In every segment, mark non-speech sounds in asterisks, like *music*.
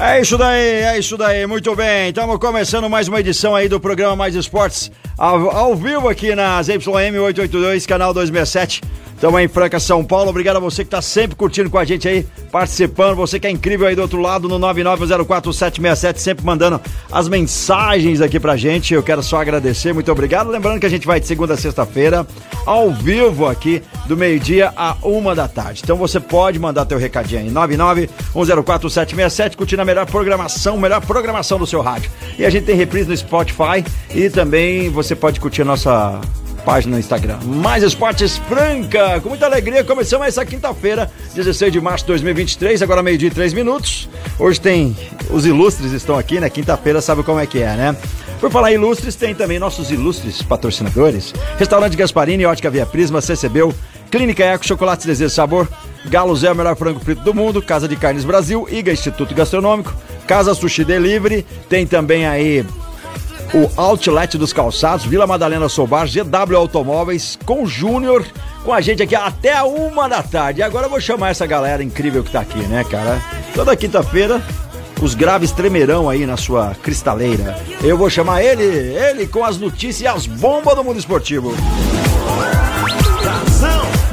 É isso daí, é isso daí, muito bem. Estamos começando mais uma edição aí do programa Mais Esportes, ao, ao vivo aqui na ZYM 882, canal 267. Estamos em Franca, São Paulo. Obrigado a você que está sempre curtindo com a gente aí, participando. Você que é incrível aí do outro lado, no 9904767, sempre mandando as mensagens aqui pra gente. Eu quero só agradecer, muito obrigado. Lembrando que a gente vai de segunda a sexta-feira, ao vivo aqui, do meio-dia a uma da tarde. Então você pode mandar teu recadinho aí, 991047767, curtindo a melhor programação, melhor programação do seu rádio. E a gente tem reprise no Spotify e também você pode curtir a nossa página no Instagram. Mais Esportes Franca, com muita alegria, começamos essa quinta-feira, 16 de março de 2023, agora meio-dia e três minutos. Hoje tem, os ilustres estão aqui, né? Quinta-feira sabe como é que é, né? Por falar ilustres, tem também nossos ilustres patrocinadores. Restaurante Gasparini, Ótica Via Prisma, CCBU, Clínica Eco, Chocolate Desejo Sabor, Galo Zé, o melhor frango frito do mundo, Casa de Carnes Brasil, IGA Instituto Gastronômico, Casa Sushi Delivery, tem também aí o Outlet dos Calçados, Vila Madalena Sobar, GW Automóveis, com Júnior, com a gente aqui até uma da tarde. E agora eu vou chamar essa galera incrível que tá aqui, né, cara? Toda quinta-feira, os graves tremerão aí na sua cristaleira. Eu vou chamar ele, ele com as notícias e as bombas do mundo esportivo.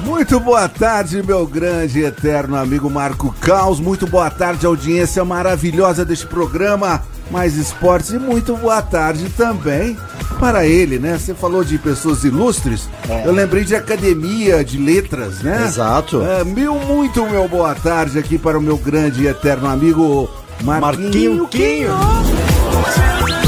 Muito boa tarde, meu grande e eterno amigo Marco Caos. Muito boa tarde, audiência maravilhosa deste programa Mais Esportes. E muito boa tarde também para ele, né? Você falou de pessoas ilustres. Eu lembrei de academia de letras, né? Exato. É, meu, muito meu boa tarde aqui para o meu grande e eterno amigo Marquinho, Marquinho Quinho.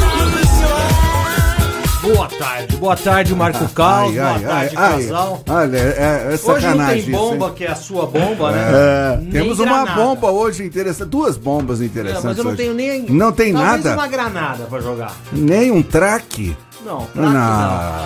Boa tarde, boa tarde, Marco Carlos, Ai, ai, boa tarde, ai, ai. casal. Olha, é, é Hoje não tem isso, bomba, que é a sua bomba, né? É, temos uma granada. bomba hoje interessante, duas bombas É, interessantes mas eu não hoje. tenho nem. Não tem talvez nada? uma granada pra jogar. Nem um traque? Não, que não. Não.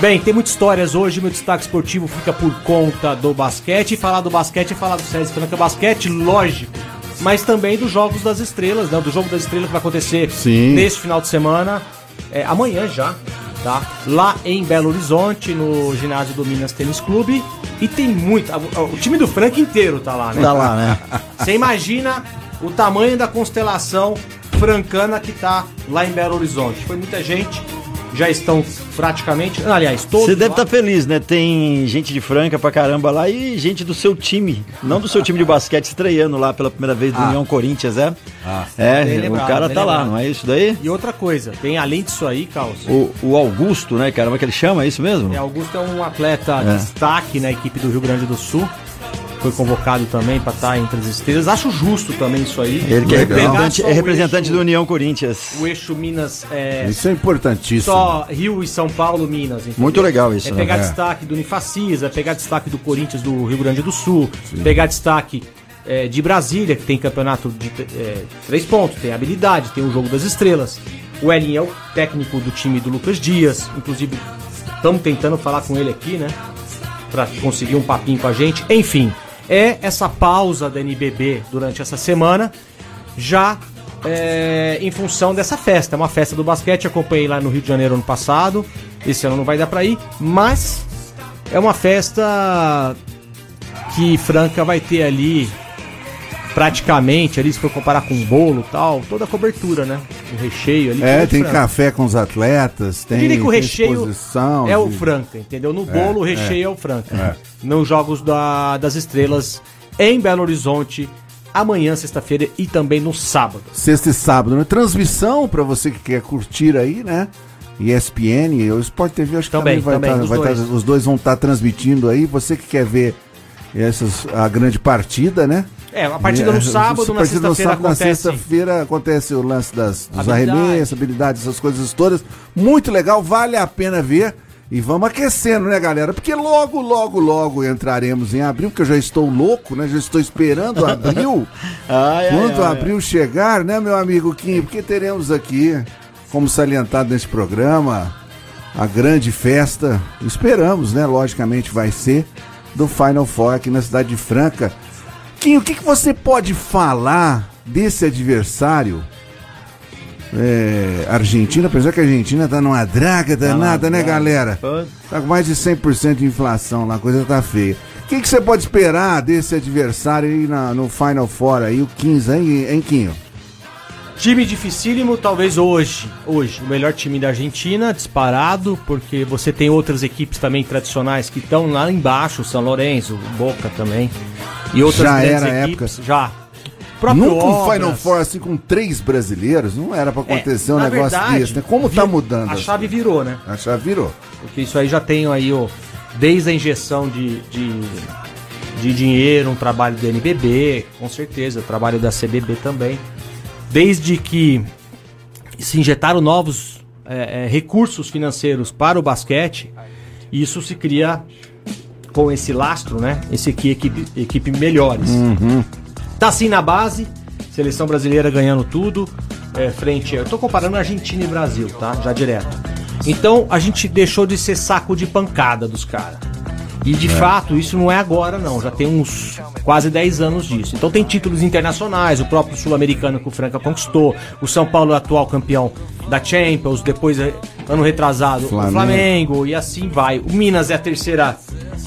Bem, tem muitas histórias hoje. Meu destaque esportivo fica por conta do basquete. E falar do basquete é falar do César Franca Basquete, lógico. Mas também dos Jogos das Estrelas, né? Do Jogo das Estrelas que vai acontecer Sim. nesse final de semana. É, amanhã já, tá? Lá em Belo Horizonte, no ginásio do Minas Tênis Clube. E tem muito. O time do Franca inteiro tá lá, né? Tá lá, né? Você imagina o tamanho da constelação francana que tá lá em Belo Horizonte. Foi muita gente, já estão praticamente. Aliás, todos. Você deve lá. estar feliz, né? Tem gente de Franca pra caramba lá e gente do seu time, não do seu time de basquete, estreando lá pela primeira vez do União Corinthians, é? É, Bem o lembrado, cara tá lá, lembrado. não é isso daí? E outra coisa, tem além disso aí, Carlos. O, o Augusto, né, cara? Como é que ele chama? É isso mesmo? É, Augusto é um atleta É. destaque na equipe do Rio Grande do Sul. Foi convocado também pra estar entre as estrelas. Acho justo também isso aí. Ele que é representante, é representante eixo- do União Corinthians. O eixo Minas é Isso é importantíssimo. só Rio e São Paulo, Minas. entendeu? Muito legal isso, É né? pegar É. destaque do Unifacisa, é pegar destaque do Corinthians do Rio Grande do Sul, pegar destaque é, de Brasília, que tem campeonato de é, três pontos, tem habilidade, tem o jogo das estrelas. O Elin é o técnico do time do Lucas Dias, inclusive estamos tentando falar com ele aqui, né? Pra conseguir um papinho com a gente. Enfim, é essa pausa da NBB durante essa semana, já é, em função dessa festa. É uma festa do basquete, acompanhei lá no Rio de Janeiro ano passado. Esse ano não vai dar pra ir, mas é uma festa que Franca vai ter ali praticamente, ali se for comparar com o bolo e tal, toda a cobertura, né? O recheio ali. É, tem Franca. café com os atletas, Eu tem, diria que o recheio exposição é o de- Franca, entendeu? No bolo o é. recheio é, o Franca. É. Nos Jogos da- das Estrelas em Belo Horizonte, amanhã, sexta-feira e também no sábado. Sexta e sábado, né? Transmissão pra você que quer curtir aí, né? ESPN o Sport TV, acho que Também, também, vai também, tá- os vai tá- dois. os dois vão estar transmitindo aí. Você que quer ver essas, a grande partida, né? É, a partida E, no é, sábado, a na partida no sexta-feira sábado, Na acontece. sexta-feira acontece o lance das, dos Habilidade. arremessos, habilidades, essas coisas todas. Muito legal, vale a pena ver. E vamos aquecendo, né, galera? Porque logo, logo, logo entraremos em abril, porque eu já estou louco, né? Já estou esperando abril. *laughs* ai, Quando ai, abril ai. chegar, né, meu amigo Kim? Porque teremos aqui, como salientado nesse programa, a grande festa. Esperamos, né? Logicamente vai ser do Final Four aqui na cidade de Franca. Kim, o que, que você pode falar desse adversário? É, Argentina, apesar que a Argentina tá numa draga danada, tá né, galera? Tá com mais de 100% de inflação lá, a coisa tá feia. O que, que você pode esperar desse adversário aí na, no Final Four aí, o 15, hein, hein Quinho? Time dificílimo, talvez hoje. Hoje, o melhor time da Argentina, disparado, porque você tem outras equipes também tradicionais que estão lá embaixo, São Lourenço, Boca também. E outras já era equipes, época. Já, próprio Nunca um Final Four assim com três brasileiros, não era para acontecer é, um negócio verdade, desse, né? Como tá mudando? A chave assim? virou, né? A chave virou. Porque isso aí já tem aí, ó, desde a injeção de, de, de dinheiro, um trabalho do NBB, com certeza, o trabalho da CBB também. Desde que se injetaram novos é, é, recursos financeiros para o basquete, isso se cria com esse lastro, né? Esse aqui, equipe, equipe melhores. Uhum. Tá assim na base, seleção brasileira ganhando tudo, é, frente. Eu tô comparando Argentina e Brasil, tá? Já direto. Então a gente deixou de ser saco de pancada dos caras. E de é. fato, isso não é agora, não. Já tem uns quase 10 anos disso. Então tem títulos internacionais, o próprio sul-americano que o Franca conquistou, o São Paulo é atual campeão da Champions, depois é, ano retrasado Flamengo. o Flamengo e assim vai. O Minas é a terceira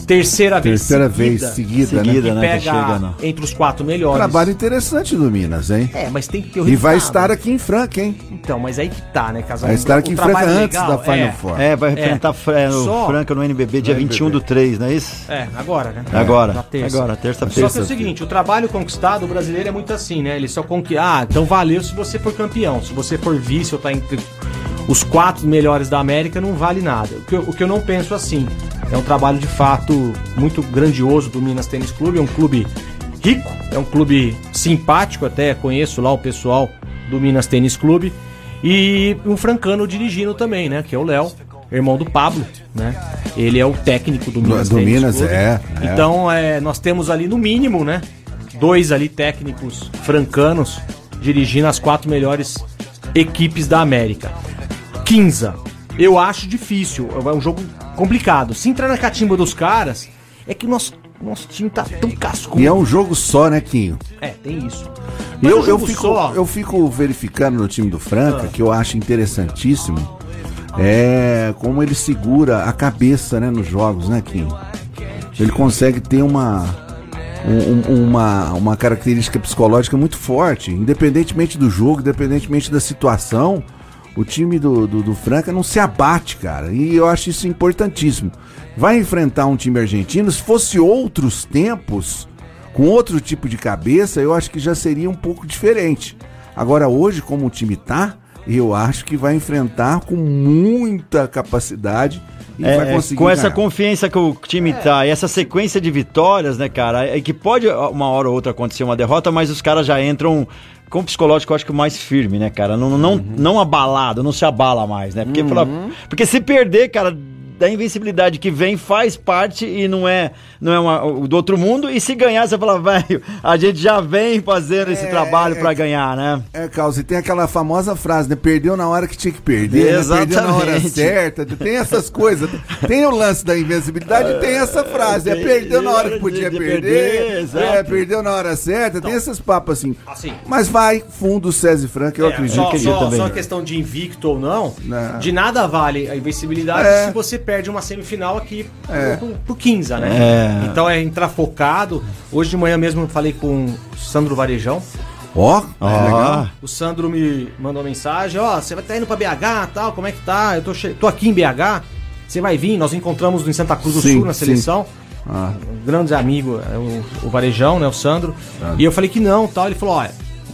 terceira vez terceira vez seguida, seguida né? né? Que chega, entre os quatro melhores. Trabalho interessante do Minas, hein? É, mas tem que ter o E vai estar aqui em Franca, hein? Então, mas aí que tá, né, Casal? Vai estar aqui em Franca antes da Final é, Four. É, vai enfrentar é. o. Franca no NBB dia no 21 NBB. do 3, não é isso? É, agora, né? É. Agora. terça. Agora, terça-feira. Só que é o seguinte, o trabalho conquistado, o brasileiro é muito assim, né? Ele só conquista. Ah, então valeu se você for campeão. Se você for vice ou tá entre os quatro melhores da América, não vale nada. O que eu, o que eu não penso assim. É um trabalho de fato muito grandioso do Minas Tênis Clube. É um clube rico, é um clube simpático, até conheço lá o pessoal do Minas Tênis Clube. E um francano dirigindo também, né? Que é o Léo, irmão do Pablo, né? Ele é o técnico do Minas do, do Minas, é, é. Então, é, nós temos ali no mínimo, né? Dois ali técnicos francanos dirigindo as quatro melhores equipes da América. Quinza, eu acho difícil, é um jogo complicado. Se entrar na catimba dos caras, é que o nosso, nosso time tá tão cascudo. E é um jogo só, né, Quinho? É, tem isso. Mas eu, eu, fico, só... eu fico verificando no time do Franca, ah. que eu acho interessantíssimo, é como ele segura a cabeça, né, nos jogos, né, Quinho? Ele consegue ter uma, um, uma, uma característica psicológica muito forte, independentemente do jogo, independentemente da situação o time do, do, do, Franca não se abate, cara. E eu acho isso importantíssimo. Vai enfrentar um time argentino, se fosse outros tempos, com outro tipo de cabeça, eu acho que já seria um pouco diferente. Agora, hoje, como o time tá, eu acho que vai enfrentar com muita capacidade é, com essa confiança que o time é. tá e essa sequência de vitórias, né, cara, é que pode uma hora ou outra acontecer uma derrota, mas os caras já entram com o psicológico, eu acho que o mais firme, né, cara? Não, não, uhum. não abalado, não se abala mais, né? Porque, uhum. porque se perder, cara, da invencibilidade que vem faz parte e não é não é uma, do outro mundo. E se ganhar, você fala, *laughs* velho, a gente já vem fazendo é, esse trabalho é, para ganhar, né? É, Carlos, e tem aquela famosa frase, né? Perdeu na hora que tinha que perder, Exatamente. Né? perdeu na hora certa. Tem essas coisas. Tem o lance da invencibilidade e tem essa frase. É, perdeu na hora que podia perder. perder é, perdeu na hora certa. Tem esses papos assim. assim. Mas vai, fundo César Franco, eu é, acredito só, que só, também. Só questão de invicto ou não, não. de nada vale a invencibilidade é. se você perde uma semifinal aqui é. pro, pro 15, né? É. Então é entrar focado. Hoje de manhã mesmo eu falei com o Sandro Varejão. Ó, oh, oh. O Sandro me mandou mensagem, ó, oh, você vai estar tá indo pra BH tal, como é que tá? Eu tô, che... tô aqui em BH, você vai vir, nós encontramos em Santa Cruz do sim, Sul na seleção. Ah. Um grande amigo, é o, o Varejão, né, o Sandro. Ah. E eu falei que não, tal, ele falou, ó,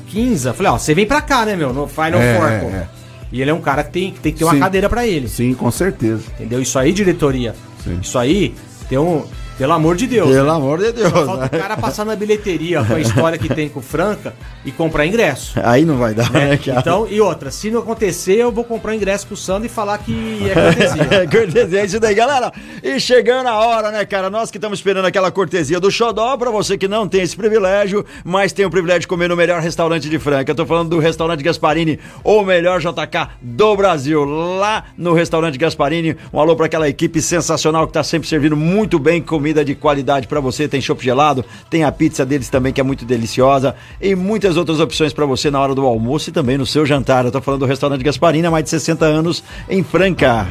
15, eu falei, ó, você vem pra cá, né, meu, no Final é, Four, pô. É. E ele é um cara que tem, que tem que ter uma cadeira para ele. Sim, com certeza. Entendeu? Isso aí, diretoria. Sim. Isso aí, tem um. Pelo amor de Deus. Pelo né? amor de Deus. Só falta o cara passar na bilheteria com a história que tem com o Franca e comprar ingresso. Aí não vai dar, né? né? Então, e outra, se não acontecer, eu vou comprar ingresso pro Sandro e falar que é cortesia. *laughs* É cortesia, é isso daí, galera. E chegando a hora, né, cara? Nós que estamos esperando aquela cortesia do Xodó, pra você que não tem esse privilégio, mas tem o privilégio de comer no melhor restaurante de Franca. Eu tô falando do restaurante Gasparini, o melhor JK do Brasil. Lá no restaurante Gasparini, um alô pra aquela equipe sensacional que tá sempre servindo muito bem comida de qualidade para você. Tem chopp gelado, tem a pizza deles também que é muito deliciosa e muitas outras opções para você na hora do almoço e também no seu jantar. Eu tô falando do restaurante Gasparini há mais de 60 anos em Franca.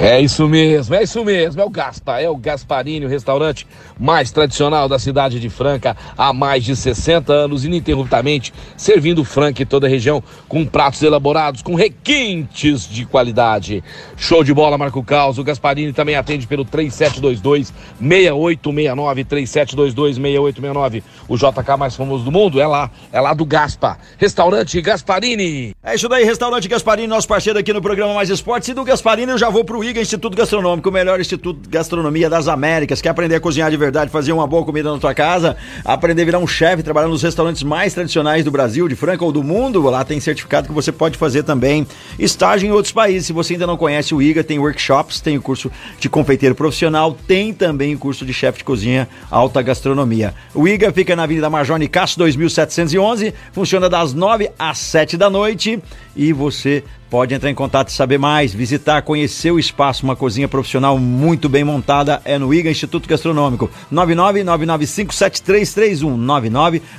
É isso mesmo, é isso mesmo, é o Gaspa, é o Gasparini, o restaurante mais tradicional da cidade de Franca há mais de 60 anos, ininterruptamente servindo Franca e toda a região com pratos elaborados, com requintes de qualidade. Show de bola, Marco Caos. O Gasparini também atende pelo 3722 6869 3722 6869. O JK mais famoso do mundo é lá, é lá do Gaspa. Restaurante Gasparini. É isso daí, restaurante Gasparini, nosso parceiro aqui no programa Mais Esportes. E do Gasparini eu já vou pro IGA Instituto Gastronômico, o melhor instituto de gastronomia das Américas. Quer aprender a cozinhar de verdade, fazer uma boa comida na tua casa, aprender a virar um chefe, trabalhar nos restaurantes mais tradicionais do Brasil, de Franca ou do mundo? Lá tem certificado que você pode fazer também estágio em outros países. Se você ainda não conhece o IGA, tem workshops, tem o curso de confeiteiro profissional, tem também o curso de chefe de cozinha alta gastronomia. O IGA fica na Avenida Marjone Castro 2711, funciona das 9 às 7 da noite e você pode entrar em contato e saber mais, visitar, conhecer o espaço, uma cozinha profissional muito bem montada, é no IGA Instituto Gastronômico. 999957331,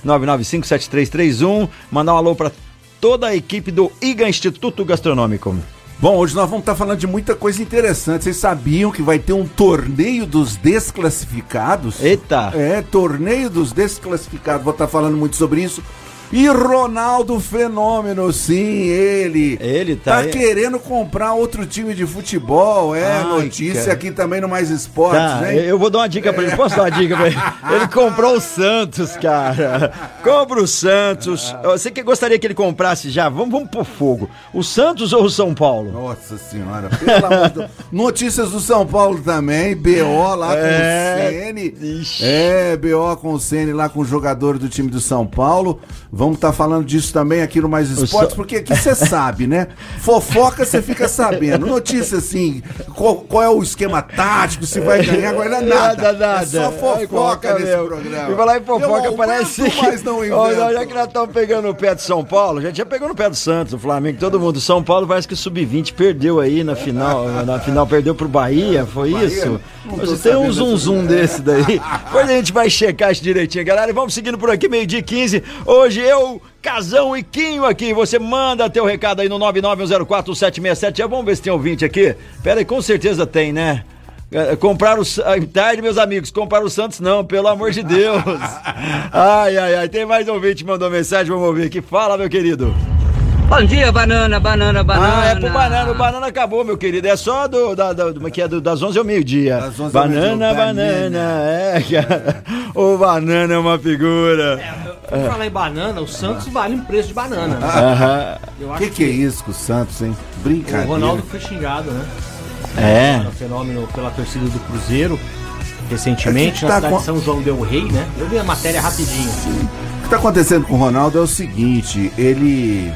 999957331. Mandar um alô para toda a equipe do IGA Instituto Gastronômico. Bom, hoje nós vamos estar falando de muita coisa interessante. Vocês sabiam que vai ter um torneio dos desclassificados? Eita! É, torneio dos desclassificados. Vou estar falando muito sobre isso. E Ronaldo Fenômeno, sim, ele. Ele tá. Tá aí. querendo comprar outro time de futebol. É Ai, notícia cara. aqui também no Mais Esportes, Tá, né? eu vou dar uma dica pra ele. Posso dar uma dica pra ele? *laughs* Ele comprou o Santos, cara. Compra o Santos. Você que gostaria que ele comprasse já? Vamos, vamos pro fogo. O Santos ou o São Paulo? Nossa senhora, pelo amor de Deus. Notícias do São Paulo também, BO lá com É. o Sene. Ixi. É, BO com o Sene lá com o jogador do time do São Paulo. Vamos estar falando disso também aqui no Mais Esportes, Sa- porque aqui você sabe, né? *laughs* Fofoca você fica sabendo. Notícia assim, qual, qual é o esquema tático, se vai ganhar, agora nada. Nada, nada. É só Ai, fofoca fofoca nesse mesmo. programa. E falar em fofoca, Eu parece mas não Ó, invento. já que nós estamos pegando o pé do São Paulo, a gente já pegou no pé do Santos, do Flamengo, todo mundo. São Paulo parece que o Sub-20 perdeu aí na final. Na final perdeu pro Bahia, foi Bahia? isso? Não Você tem um dessa zum desse daí. *laughs* Depois a gente vai checar isso direitinho, galera. E vamos seguindo por aqui, meio-dia e 15. Hoje eu. Casão e Quinho aqui, você manda teu recado aí no 991041767. Vamos ver se tem ouvinte aqui. Pera aí, com certeza tem, né? É, Compraram o tarde, meus amigos. Compraram o Santos, não, pelo amor de Deus. *laughs* Ai, ai, ai. Tem mais ouvinte que mandou mensagem, vamos ouvir aqui. Fala, meu querido. Bom dia, banana, banana, banana. Ah, é pro banana. O banana acabou, meu querido. É só do, da, da, do- que é do- das 11 ao meio-dia. Das 11 ao Banana, meio-dia, banana. banana. É, cara. *laughs* O banana é uma figura. Por falar em banana, o Santos vale um preço de banana. né? Aham. Eu O acho que, que é isso com o Santos, hein? Brincadeira. o Ronaldo foi xingado, né? É. Um fenômeno pela torcida do Cruzeiro recentemente, É que na tá cidade com- de São João Del Rei, né? Eu vi a matéria rapidinho. O que está acontecendo com o Ronaldo é o seguinte, ele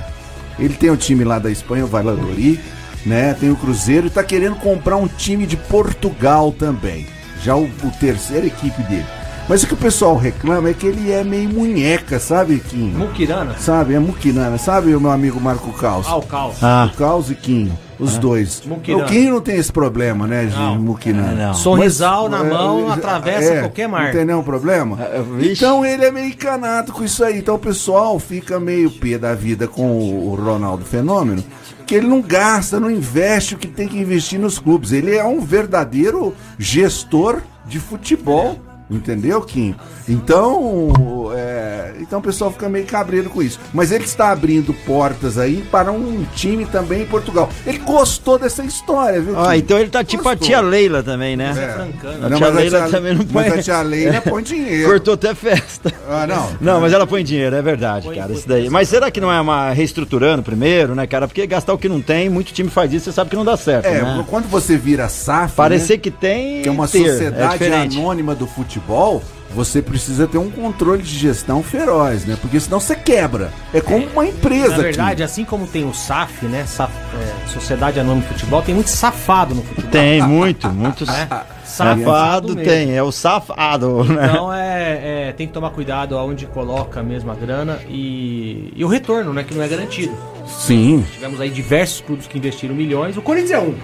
ele tem o time lá da Espanha, o Valladolid, né? Tem o Cruzeiro e tá querendo comprar um time de Portugal também. Já o, o terceira equipe dele. Mas o que o pessoal reclama é que ele é meio munheca, sabe, Quinho? Mukirana, Sabe, é muquinana. Sabe o meu amigo Marco Caos? Alcal. Ah. O Caos e Quinho, os dois. Muquirana. O Quinho não tem esse problema, né, de Não. muquinana. Não. Sorrisal na é, mão, é, atravessa é, qualquer mar. Não tem nenhum problema? É, vixe. então ele é meio encanado com isso aí. Então o pessoal fica meio pé da vida com o o Ronaldo Fenômeno, que ele não gasta, não investe o que tem que investir nos clubes. Ele é um verdadeiro gestor de futebol. Entendeu, Kim? Então, é, Então o pessoal fica meio cabreiro com isso. Mas ele está abrindo portas aí para um time também em Portugal. Ele gostou dessa história, viu? Ah, então ele tá tipo Gostou. a tia Leila também, né? É. A Não, tia mas a Leila tia- também não põe. Mas a tia Leila põe *laughs* dinheiro. Cortou até festa. Ah, não. Não, mas ela põe dinheiro, é verdade, Põe cara. Isso daí. Mas será que não é uma reestruturando primeiro, né, cara? Porque gastar o que não tem, muito time faz isso, você sabe que não dá certo, É, né? quando você vira SAF, Parecer né, que tem. que é uma ter, sociedade é anônima do futebol, você precisa ter um controle de gestão feroz, né? Porque senão você quebra. É como uma empresa. Na verdade, assim como tem o SAF, né? SAF, é, Sociedade Anônima de Futebol, tem muito safado no futebol. Tem, muito, muito. *laughs* Né? Safado mesmo. tem, é o safado, né? Então é, é, tem que tomar cuidado aonde coloca mesmo a grana e, e o retorno, né? Que não é garantido. Sim. Tivemos aí diversos clubes que investiram milhões. O Corinthians é um.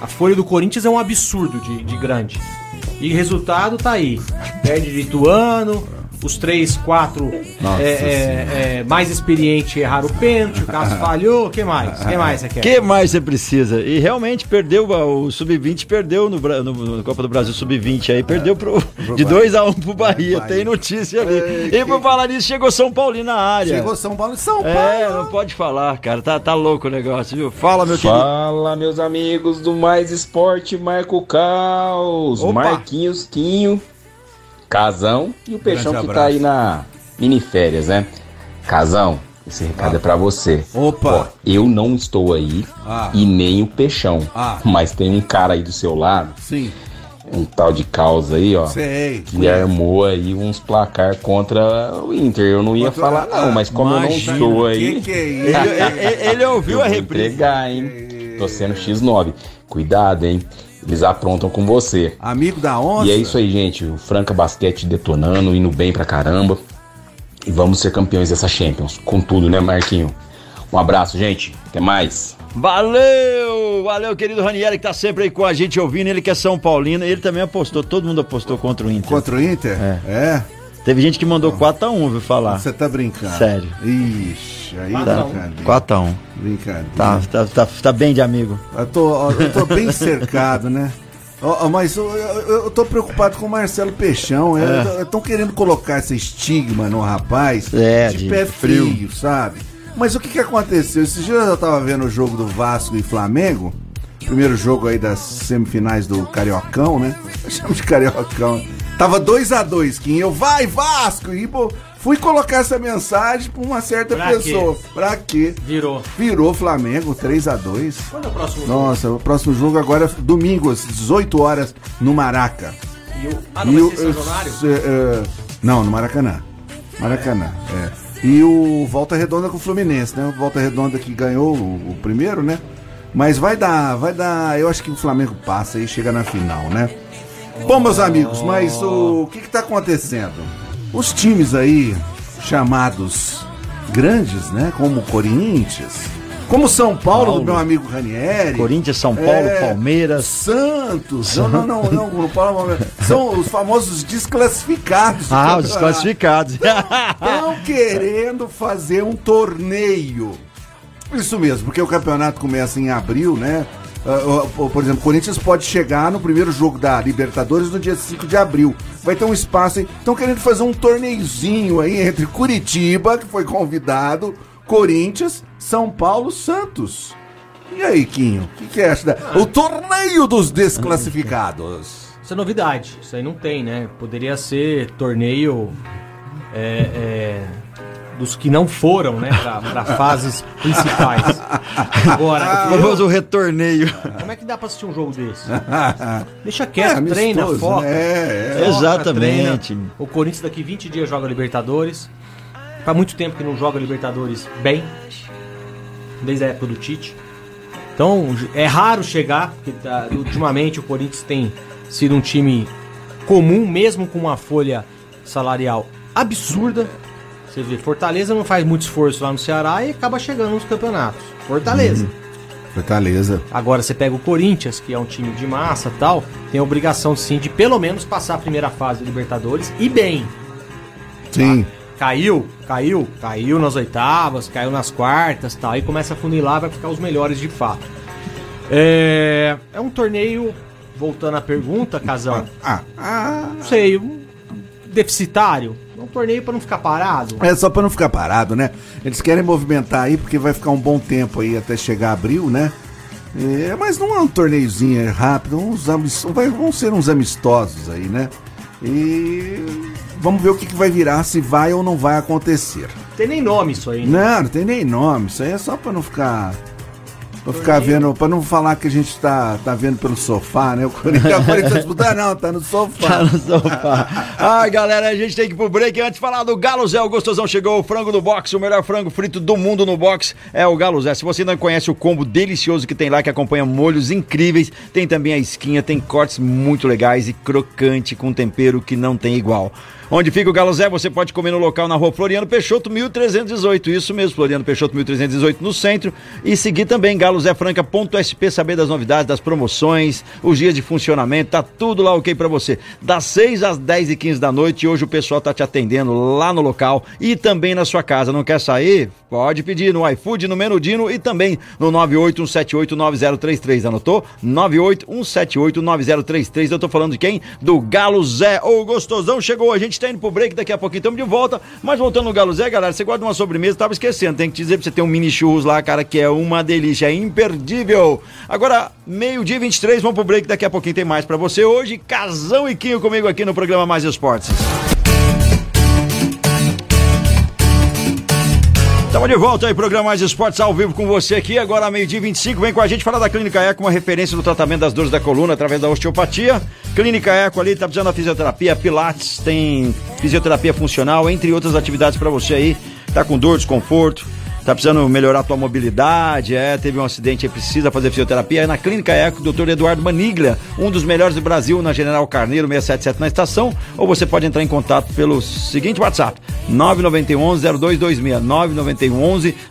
A folha do Corinthians é um absurdo de, de grande. E resultado tá aí. Perde de Ituano, os três, quatro Nossa é, é, é, mais experientes erraram o pênalti, o Cássio *laughs* falhou. O que mais? O que mais você quer? O que mais você precisa? E realmente perdeu, o Sub-20 perdeu no, no, no Copa do Brasil Sub-20 aí, perdeu pro, de 2x1 pro Bahia, Bahia. tem notícia ali. Ei, e por que- falar nisso, chegou São Paulo na área. Chegou São Paulo e São Paulo. É, não pode falar, cara, tá, tá louco o negócio, viu? Fala, meu querido. Fala, meus amigos do Mais Esporte, Marco Caos, Opa. Marquinhos Quinho, Casão e o Peixão que tá aí na miniférias, né? Casão, esse recado é pra você. Opa. Ó, eu não estou aí Ah. e nem o Peixão, Ah. mas tem um cara aí do seu lado, Sim. um tal de Caos aí, ó. Sei. Que armou aí uns placar contra o Inter. Eu não ia Contra- falar, não, mas como eu não Imagina, estou Que aí. que é Ele, ele- ele *laughs* ouviu a reprise. entregar, hein? Tô sendo X9. Cuidado, hein? Eles aprontam com você. Amigo da onça? E é isso aí, gente. O Franca Basquete detonando, indo bem pra caramba. E vamos ser campeões dessa Champions. Com tudo, né, Marquinho? Um abraço, gente. Até mais. Valeu! Valeu, querido Ranieri, que tá sempre aí com a gente ouvindo. Ele que é São Paulino, ele também apostou, todo mundo apostou contra o Inter. Contra o Inter? É. Teve gente que mandou 4x1, viu falar. Você tá brincando? Sério. Ixi, aí Quatro a um. brincadeira. 4x1. Brincadeira. Tá, tá, tá, tá bem de amigo. Eu tô, eu tô bem cercado, né? Ó, mas eu, eu- eu tô preocupado com o Marcelo Peixão. Estão querendo colocar esse estigma no rapaz É, de, de pé frio. frio. sabe? Mas o que, que aconteceu? Esses dias eu tava vendo o jogo do Vasco e Flamengo. Primeiro jogo aí das semifinais do Cariocão, né? *laughs* Eu chamo de Cariocão. Tava 2 a 2 Kim. Eu, vai, Vasco! E pô, fui colocar essa mensagem pra uma certa Pra pessoa. Pra quê? Virou. Virou Flamengo 3 a 2 Quando é o próximo jogo? nossa, o próximo jogo agora é domingo, às 18 horas, no Maraca. E o... Ah, não E vai o- eh, eh, não, no Maracanã. Maracanã, é. E o Volta Redonda com o Fluminense, né? O Volta Redonda que ganhou o, o primeiro, né? Mas vai dar, vai dar. Eu acho que o Flamengo passa e chega na final, né? Bom, meus amigos, mas o, o que que tá acontecendo? Os times aí chamados grandes, né? Como o Corinthians, como São Paulo, Paulo. do meu amigo Ranieri. Corinthians, São Paulo, É. Palmeiras. Santos, não, não, não, não, não Paulo Palmeiras. São os famosos desclassificados. do Ah, os desclassificados. *laughs* Estão querendo fazer um torneio. Isso mesmo, porque o campeonato começa em abril, né? Ah, ah, por exemplo, o Corinthians pode chegar no primeiro jogo da Libertadores no dia 5 de abril. Vai ter um espaço aí. Estão querendo fazer um torneiozinho aí entre Curitiba, que foi convidado, Corinthians, São Paulo, Santos. E aí, Quinho? O que, que acha? Da... O torneio dos desclassificados. Isso é novidade. Isso aí não tem, né? Poderia ser torneio é, é, dos que não foram, né? Pra fases principais. Agora, O famoso retorneio. como é que dá pra assistir um jogo desse? *laughs* Deixa quieto, amistoso, treina, foca. né? É, é. Foca, Exatamente. treina. O Corinthians daqui 20 dias joga Libertadores. Faz muito tempo que não joga Libertadores bem. Desde a época do Tite. Então, é raro chegar, porque tá, ultimamente o Corinthians tem sido um time comum, mesmo com uma folha salarial absurda. Você vê, Fortaleza não faz muito esforço lá no Ceará e acaba chegando nos campeonatos. Fortaleza. Fortaleza. Agora você pega o Corinthians, que é um time de massa e tal, tem a obrigação sim de pelo menos passar a primeira fase da Libertadores e bem. Sim. Caiu, caiu, caiu nas oitavas, caiu nas quartas tal, aí começa a funilar, vai ficar os melhores de fato. É, é um torneio, voltando à pergunta, Casão, Ah, ah, não sei, um- deficitário. É um torneio para não ficar parado. É só para não ficar parado, né? Eles querem movimentar aí porque vai ficar um bom tempo aí até chegar abril, né? É, mas não é um torneiozinho é rápido, uns, vão ser uns amistosos aí, né? E vamos ver o que, que vai virar, se vai ou não vai acontecer. Tem nem nome isso aí, né? Não, não tem nem nome. Isso aí é só para não ficar Pra ficar vendo, pra não falar que a gente tá, tá vendo pelo sofá, né? O Corinthians tá disputar, não, tá no sofá. Tá no sofá. Ai, galera, a gente tem que ir pro break. Antes de falar do Galo Zé, o gostosão chegou, o frango do box, o melhor frango frito do mundo no box é o Galo Zé. Se você não conhece o combo delicioso que tem lá, que acompanha molhos incríveis, tem também a esquinha, tem cortes muito legais e crocante com tempero que não tem igual. Onde fica o Galo Zé, você pode comer no local na rua Floriano Peixoto 1318. Isso mesmo, Floriano Peixoto 1318 no centro. E seguir também galozefranca.sp, saber das novidades, das promoções, os dias de funcionamento, tá tudo lá ok para você. Das 6 às 10 e 15 da noite, hoje o pessoal tá te atendendo lá no local e também na sua casa. Não quer sair? Pode pedir no iFood, no Menudino e também no 981789033. Anotou? 981789033. Eu tô falando de quem? Do Galo Zé. O gostosão chegou, a gente está indo pro break, daqui a pouquinho estamos de volta. Mas voltando no Galo Zé, galera, você guarda uma sobremesa, tava esquecendo. Tem que te dizer pra você ter um mini churros lá, cara, que é uma delícia, é imperdível. Agora, meio-dia 23, vamos pro break, daqui a pouquinho tem mais para você. Hoje, Casão e Quinho comigo aqui no programa Mais Esportes. Estamos de volta aí, programa Mais Esportes ao vivo com você aqui. Agora, meio-dia 25, vem com a gente falar da Clínica Eco, uma referência no tratamento das dores da coluna através da osteopatia. Clínica Eco ali, tá precisando da fisioterapia, pilates, tem fisioterapia funcional, entre outras atividades para você aí. Tá com dor, desconforto, tá precisando melhorar a tua mobilidade, é, teve um acidente e precisa fazer fisioterapia, é na Clínica Eco, doutor Eduardo Maniglia, um dos melhores do Brasil, na General Carneiro 677 na estação, ou você pode entrar em contato pelo seguinte WhatsApp, 9911-0226,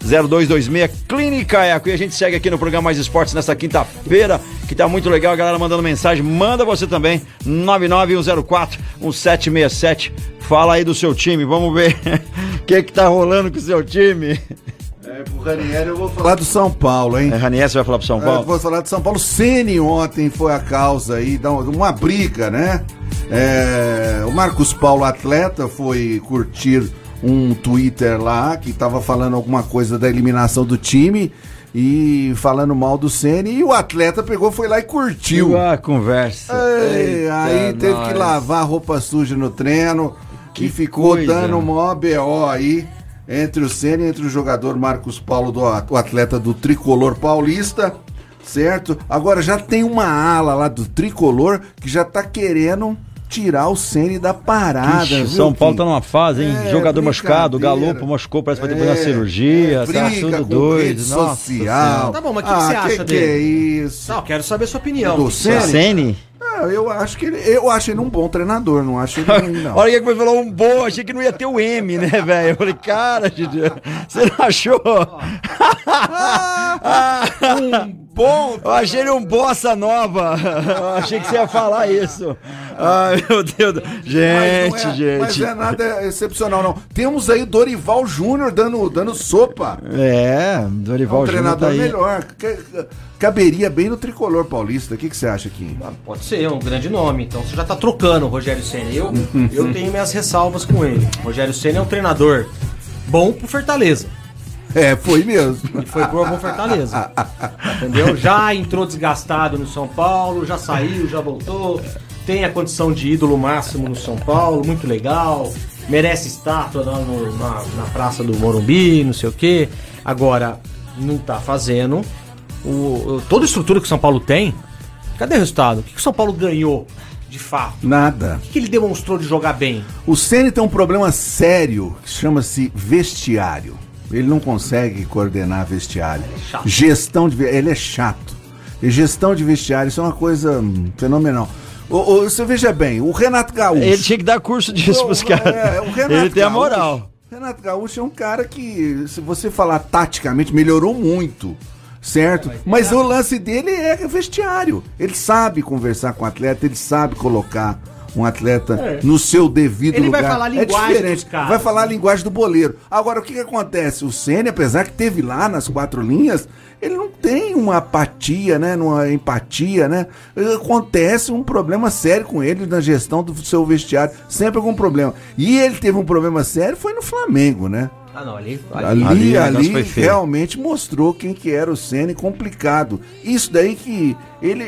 9911-0226, Clínica Eco, e a gente segue aqui no programa Mais Esportes nesta quinta-feira, que tá muito legal, a galera mandando mensagem, manda você também, 99104-1767, fala aí do seu time, vamos ver o *laughs* que que tá rolando com o seu time. É, pro Ranieri eu vou falar do São Paulo, hein? É, Ranieri, você vai falar pro São Paulo? É, eu vou falar do São Paulo. Ceni ontem foi a causa aí, uma briga, né? É, o Marcos Paulo, atleta, foi curtir um Twitter lá que tava falando alguma coisa da eliminação do time e falando mal do Ceni e o atleta pegou, foi lá e curtiu. a conversa. Ei, aí teve nós. que lavar roupa suja no treino que e ficou coisa. dando uma BO aí entre o Senna e entre o jogador Marcos Paulo, do, o atleta do Tricolor Paulista, certo? Agora já tem uma ala lá do Tricolor que já tá querendo tirar o Ceni da parada. Ixi, São Paulo tá numa fase, hein? É, Jogador machucado, o Galopo machucou, parece que vai ter que fazer uma é, cirurgia, é, tá tudo doido. social. Tá bom, mas o que, ah, que, você acha que dele? Que é isso? Não, quero saber a sua opinião. Do Ceni? Ah, eu acho que ele, eu acho ele um bom treinador, não acho ele ruim, *laughs* não. Olha que você falou um bom, achei que não ia ter o M, né, *laughs* velho? Eu falei, cara, você não achou? *laughs* um bom. Eu achei ele um bossa nova. *laughs* Eu achei que você ia falar isso. Ai, meu Deus. Gente, mas é, gente. Mas é nada excepcional, não. Temos aí Dorival Júnior dando, dando sopa. É, Dorival é um Júnior. treinador tá melhor. Caberia bem no tricolor paulista. O que, que você acha aqui? Ah, pode ser, é um grande nome. Então você já tá trocando o Rogério Senna. Eu, eu *laughs* tenho minhas ressalvas com ele. O Rogério Senna é um treinador bom pro Fortaleza. É, foi mesmo. E foi pro Fortaleza. Entendeu? Já entrou desgastado no São Paulo, já saiu, já voltou. Tem a condição de ídolo máximo no São Paulo, muito legal. Merece estátua lá no, na, na Praça do Morumbi, não sei o quê. Agora, não tá fazendo. O, o, toda a estrutura que o São Paulo tem. Cadê o resultado? O que, que o São Paulo ganhou? de fato? Nada. O que, que, ele demonstrou de jogar bem? O Ceni tem um problema sério que chama-se vestiário. Ele não consegue coordenar vestiário. É gestão de ele é chato. E gestão de vestiário isso é uma coisa hum, fenomenal. O, o, você veja bem, o Renato Gaúcho. Ele tinha que dar curso disso pros caras. É, Renato ele tem a moral. Renato Gaúcho é um cara que, se você falar taticamente, melhorou muito certo? Mas o lance dele é vestiário. Ele sabe conversar com o atleta, ele sabe colocar um atleta é. no seu devido Ele lugar. Vai falar a linguagem é diferente. Vai falar a linguagem do boleiro. Agora, o que, que acontece? O Ceni, apesar que teve lá nas quatro linhas, ele não tem uma apatia, né? Uma empatia, né? Acontece um problema sério com ele na gestão do seu vestiário. Sempre algum problema. E ele teve um problema sério, foi no Flamengo, né? Ah, não, ali, ali, ali, ali, ali realmente mostrou quem que era o Ceni complicado. Isso daí que ele,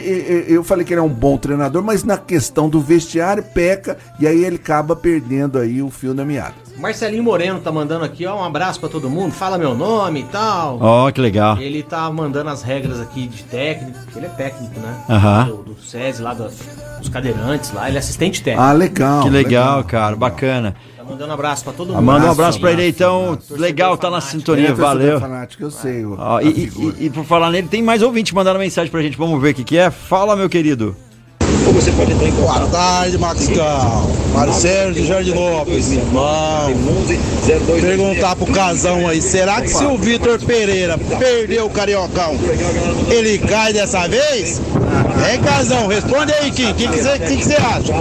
eu falei que ele é um bom treinador, mas na questão do vestiário peca e aí ele acaba perdendo aí o fio da meada. Marcelinho Moreno tá mandando aqui, ó, um abraço para todo mundo, fala meu nome e tal. Ó, oh, que legal. Ele tá mandando as regras aqui de técnico, ele é técnico, né? Aham. Do, do SESI lá, dos, dos cadeirantes lá, ele é assistente técnico. Ah, legal. Que legal, legal cara, legal. bacana. Mandando um abraço pra todo mundo. Ah, manda um abraço pra ele então. Legal, tá na sintonia, é, valeu. Fanático, eu sei. e, e, e, por falar nele, tem mais ouvinte mandando mensagem pra gente. Vamos ver o que, que é. Fala, meu querido. Você pode entrar em Boa tarde, Maxcal. Mário Sérgio de Jardinópolis. Irmão, perguntar pro casão aí, será que se o Vitor Pereira perdeu o Cariocão, ele cai dessa vez? É, casão, responde aí, Kim. O que você que que acha?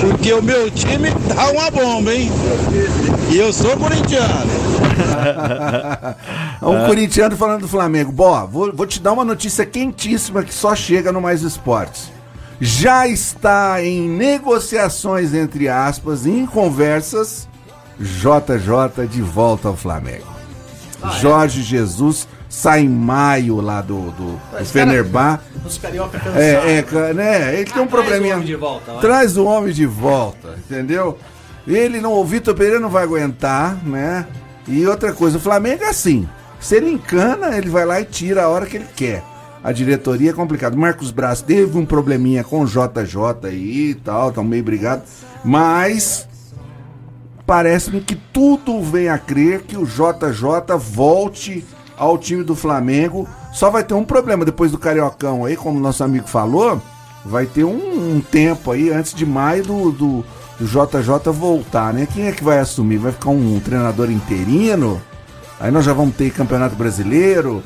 Porque o meu time tá uma bomba, hein? E eu sou corintiano. *laughs* um corintiano falando do Flamengo. Boa, vou, vou te dar uma notícia quentíssima que só chega no Mais Esportes já está em negociações, entre aspas, em conversas, JJ de volta ao Flamengo. Ah, é? Jorge é? Jesus sai em maio lá do, do, do Fenerbah. Os carioca cansados. É, é, né? Ele ah, tem um probleminha. O volta, traz o homem de volta, entendeu? Ele não, o Vitor Pereira não vai aguentar, né? E outra coisa, o Flamengo é assim. Se ele encana, ele vai lá e tira a hora que ele quer a diretoria é complicado. Marcos Braz teve um probleminha com o JJ aí e tal, tá meio brigado, mas parece-me que tudo vem a crer que o JJ volte ao time do Flamengo. Só vai ter um problema depois do Cariocão aí, como nosso amigo falou, vai ter um, um tempo aí antes de maio do, do, do, JJ voltar, né? Quem é que vai assumir? Vai ficar um, um treinador interino? Aí nós já vamos ter Campeonato Brasileiro.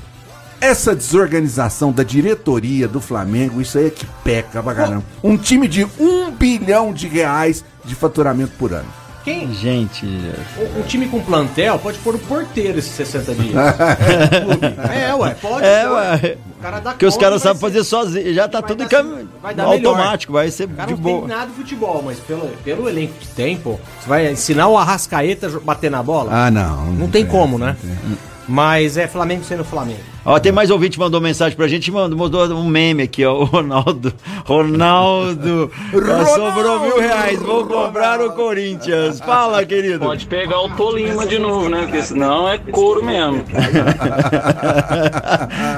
Essa desorganização da diretoria do Flamengo, isso aí é que peca pra caramba. Um time de um bilhão de reais de faturamento por ano. Quem? Gente. Um, um, time com plantel pode pôr o porteiro esses 60 dias. *laughs* é, ué, pode. É, ué. O cara dá Porque os caras sabem fazer sozinho. Já tá tudo cam... vai dar automático, melhor. vai ser o cara de não boa. Não tem nada de futebol, mas pelo, pelo elenco que tem, pô, você vai ensinar o Arrascaeta a bater na bola? Ah, não. Não, não tem, tem, como, né? Tem. Mas é Flamengo sendo Flamengo. Ó, tem mais ouvinte que mandou mensagem pra gente, mandou, mandou um meme aqui, ó. O *laughs* Ronaldo. Ronaldo. Ronaldo. Sobrou mil reais. Vou comprar o Corinthians. Fala, querido. Pode pegar o Tolima de novo, né? Porque senão é couro mesmo. *laughs*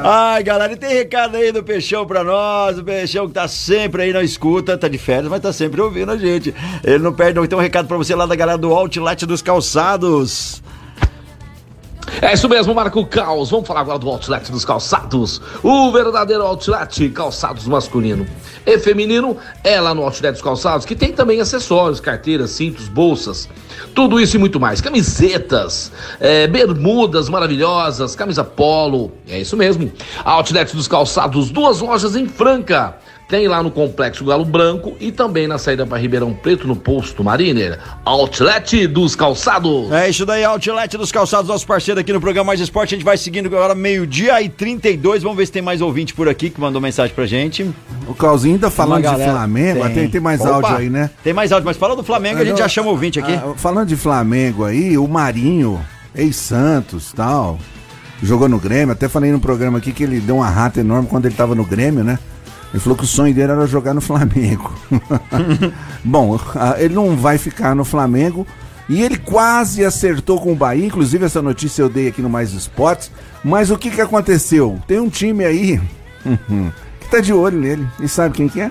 Ai, galera, e tem recado aí do Peixão pra nós. O Peixão que tá sempre aí na escuta, tá de férias, mas tá sempre ouvindo a gente. Ele não perde, não. Tem um recado pra você lá da galera do Outlet dos Calçados. É isso mesmo, Marco Caos. Vamos falar agora do Outlet dos Calçados. O verdadeiro Outlet Calçados masculino e feminino é lá no Outlet dos Calçados, que tem também acessórios, carteiras, cintos, bolsas, tudo isso e muito mais. Camisetas, é, bermudas maravilhosas, camisa polo. É isso mesmo. Outlet dos Calçados, duas lojas em Franca. Tem lá no Complexo Galo Branco e também na saída para Ribeirão Preto, no posto Mariner. Outlet dos Calçados. É isso daí, Outlet dos Calçados, nosso parceiro aqui no programa Mais Esporte. A gente vai seguindo agora meio-dia e 32. Vamos ver se tem mais ouvinte por aqui que mandou mensagem pra gente. O Calzinho tá falando de Flamengo. Tem, tem, tem mais Opa, áudio aí, né? Tem mais áudio, mas fala do Flamengo, a gente já chama ouvinte aqui. Ah, falando de Flamengo aí, o Marinho, ex-Santos tal, jogou no Grêmio. Até falei no programa aqui que ele deu uma rata enorme quando ele tava no Grêmio, né? Ele falou que o sonho dele era jogar no Flamengo. *laughs* Bom, ele não vai ficar no Flamengo. E ele quase acertou com o Bahia. Inclusive, essa notícia eu dei aqui no Mais Esportes. Mas o que, que aconteceu? Tem um time aí que tá de olho nele. E sabe quem que é?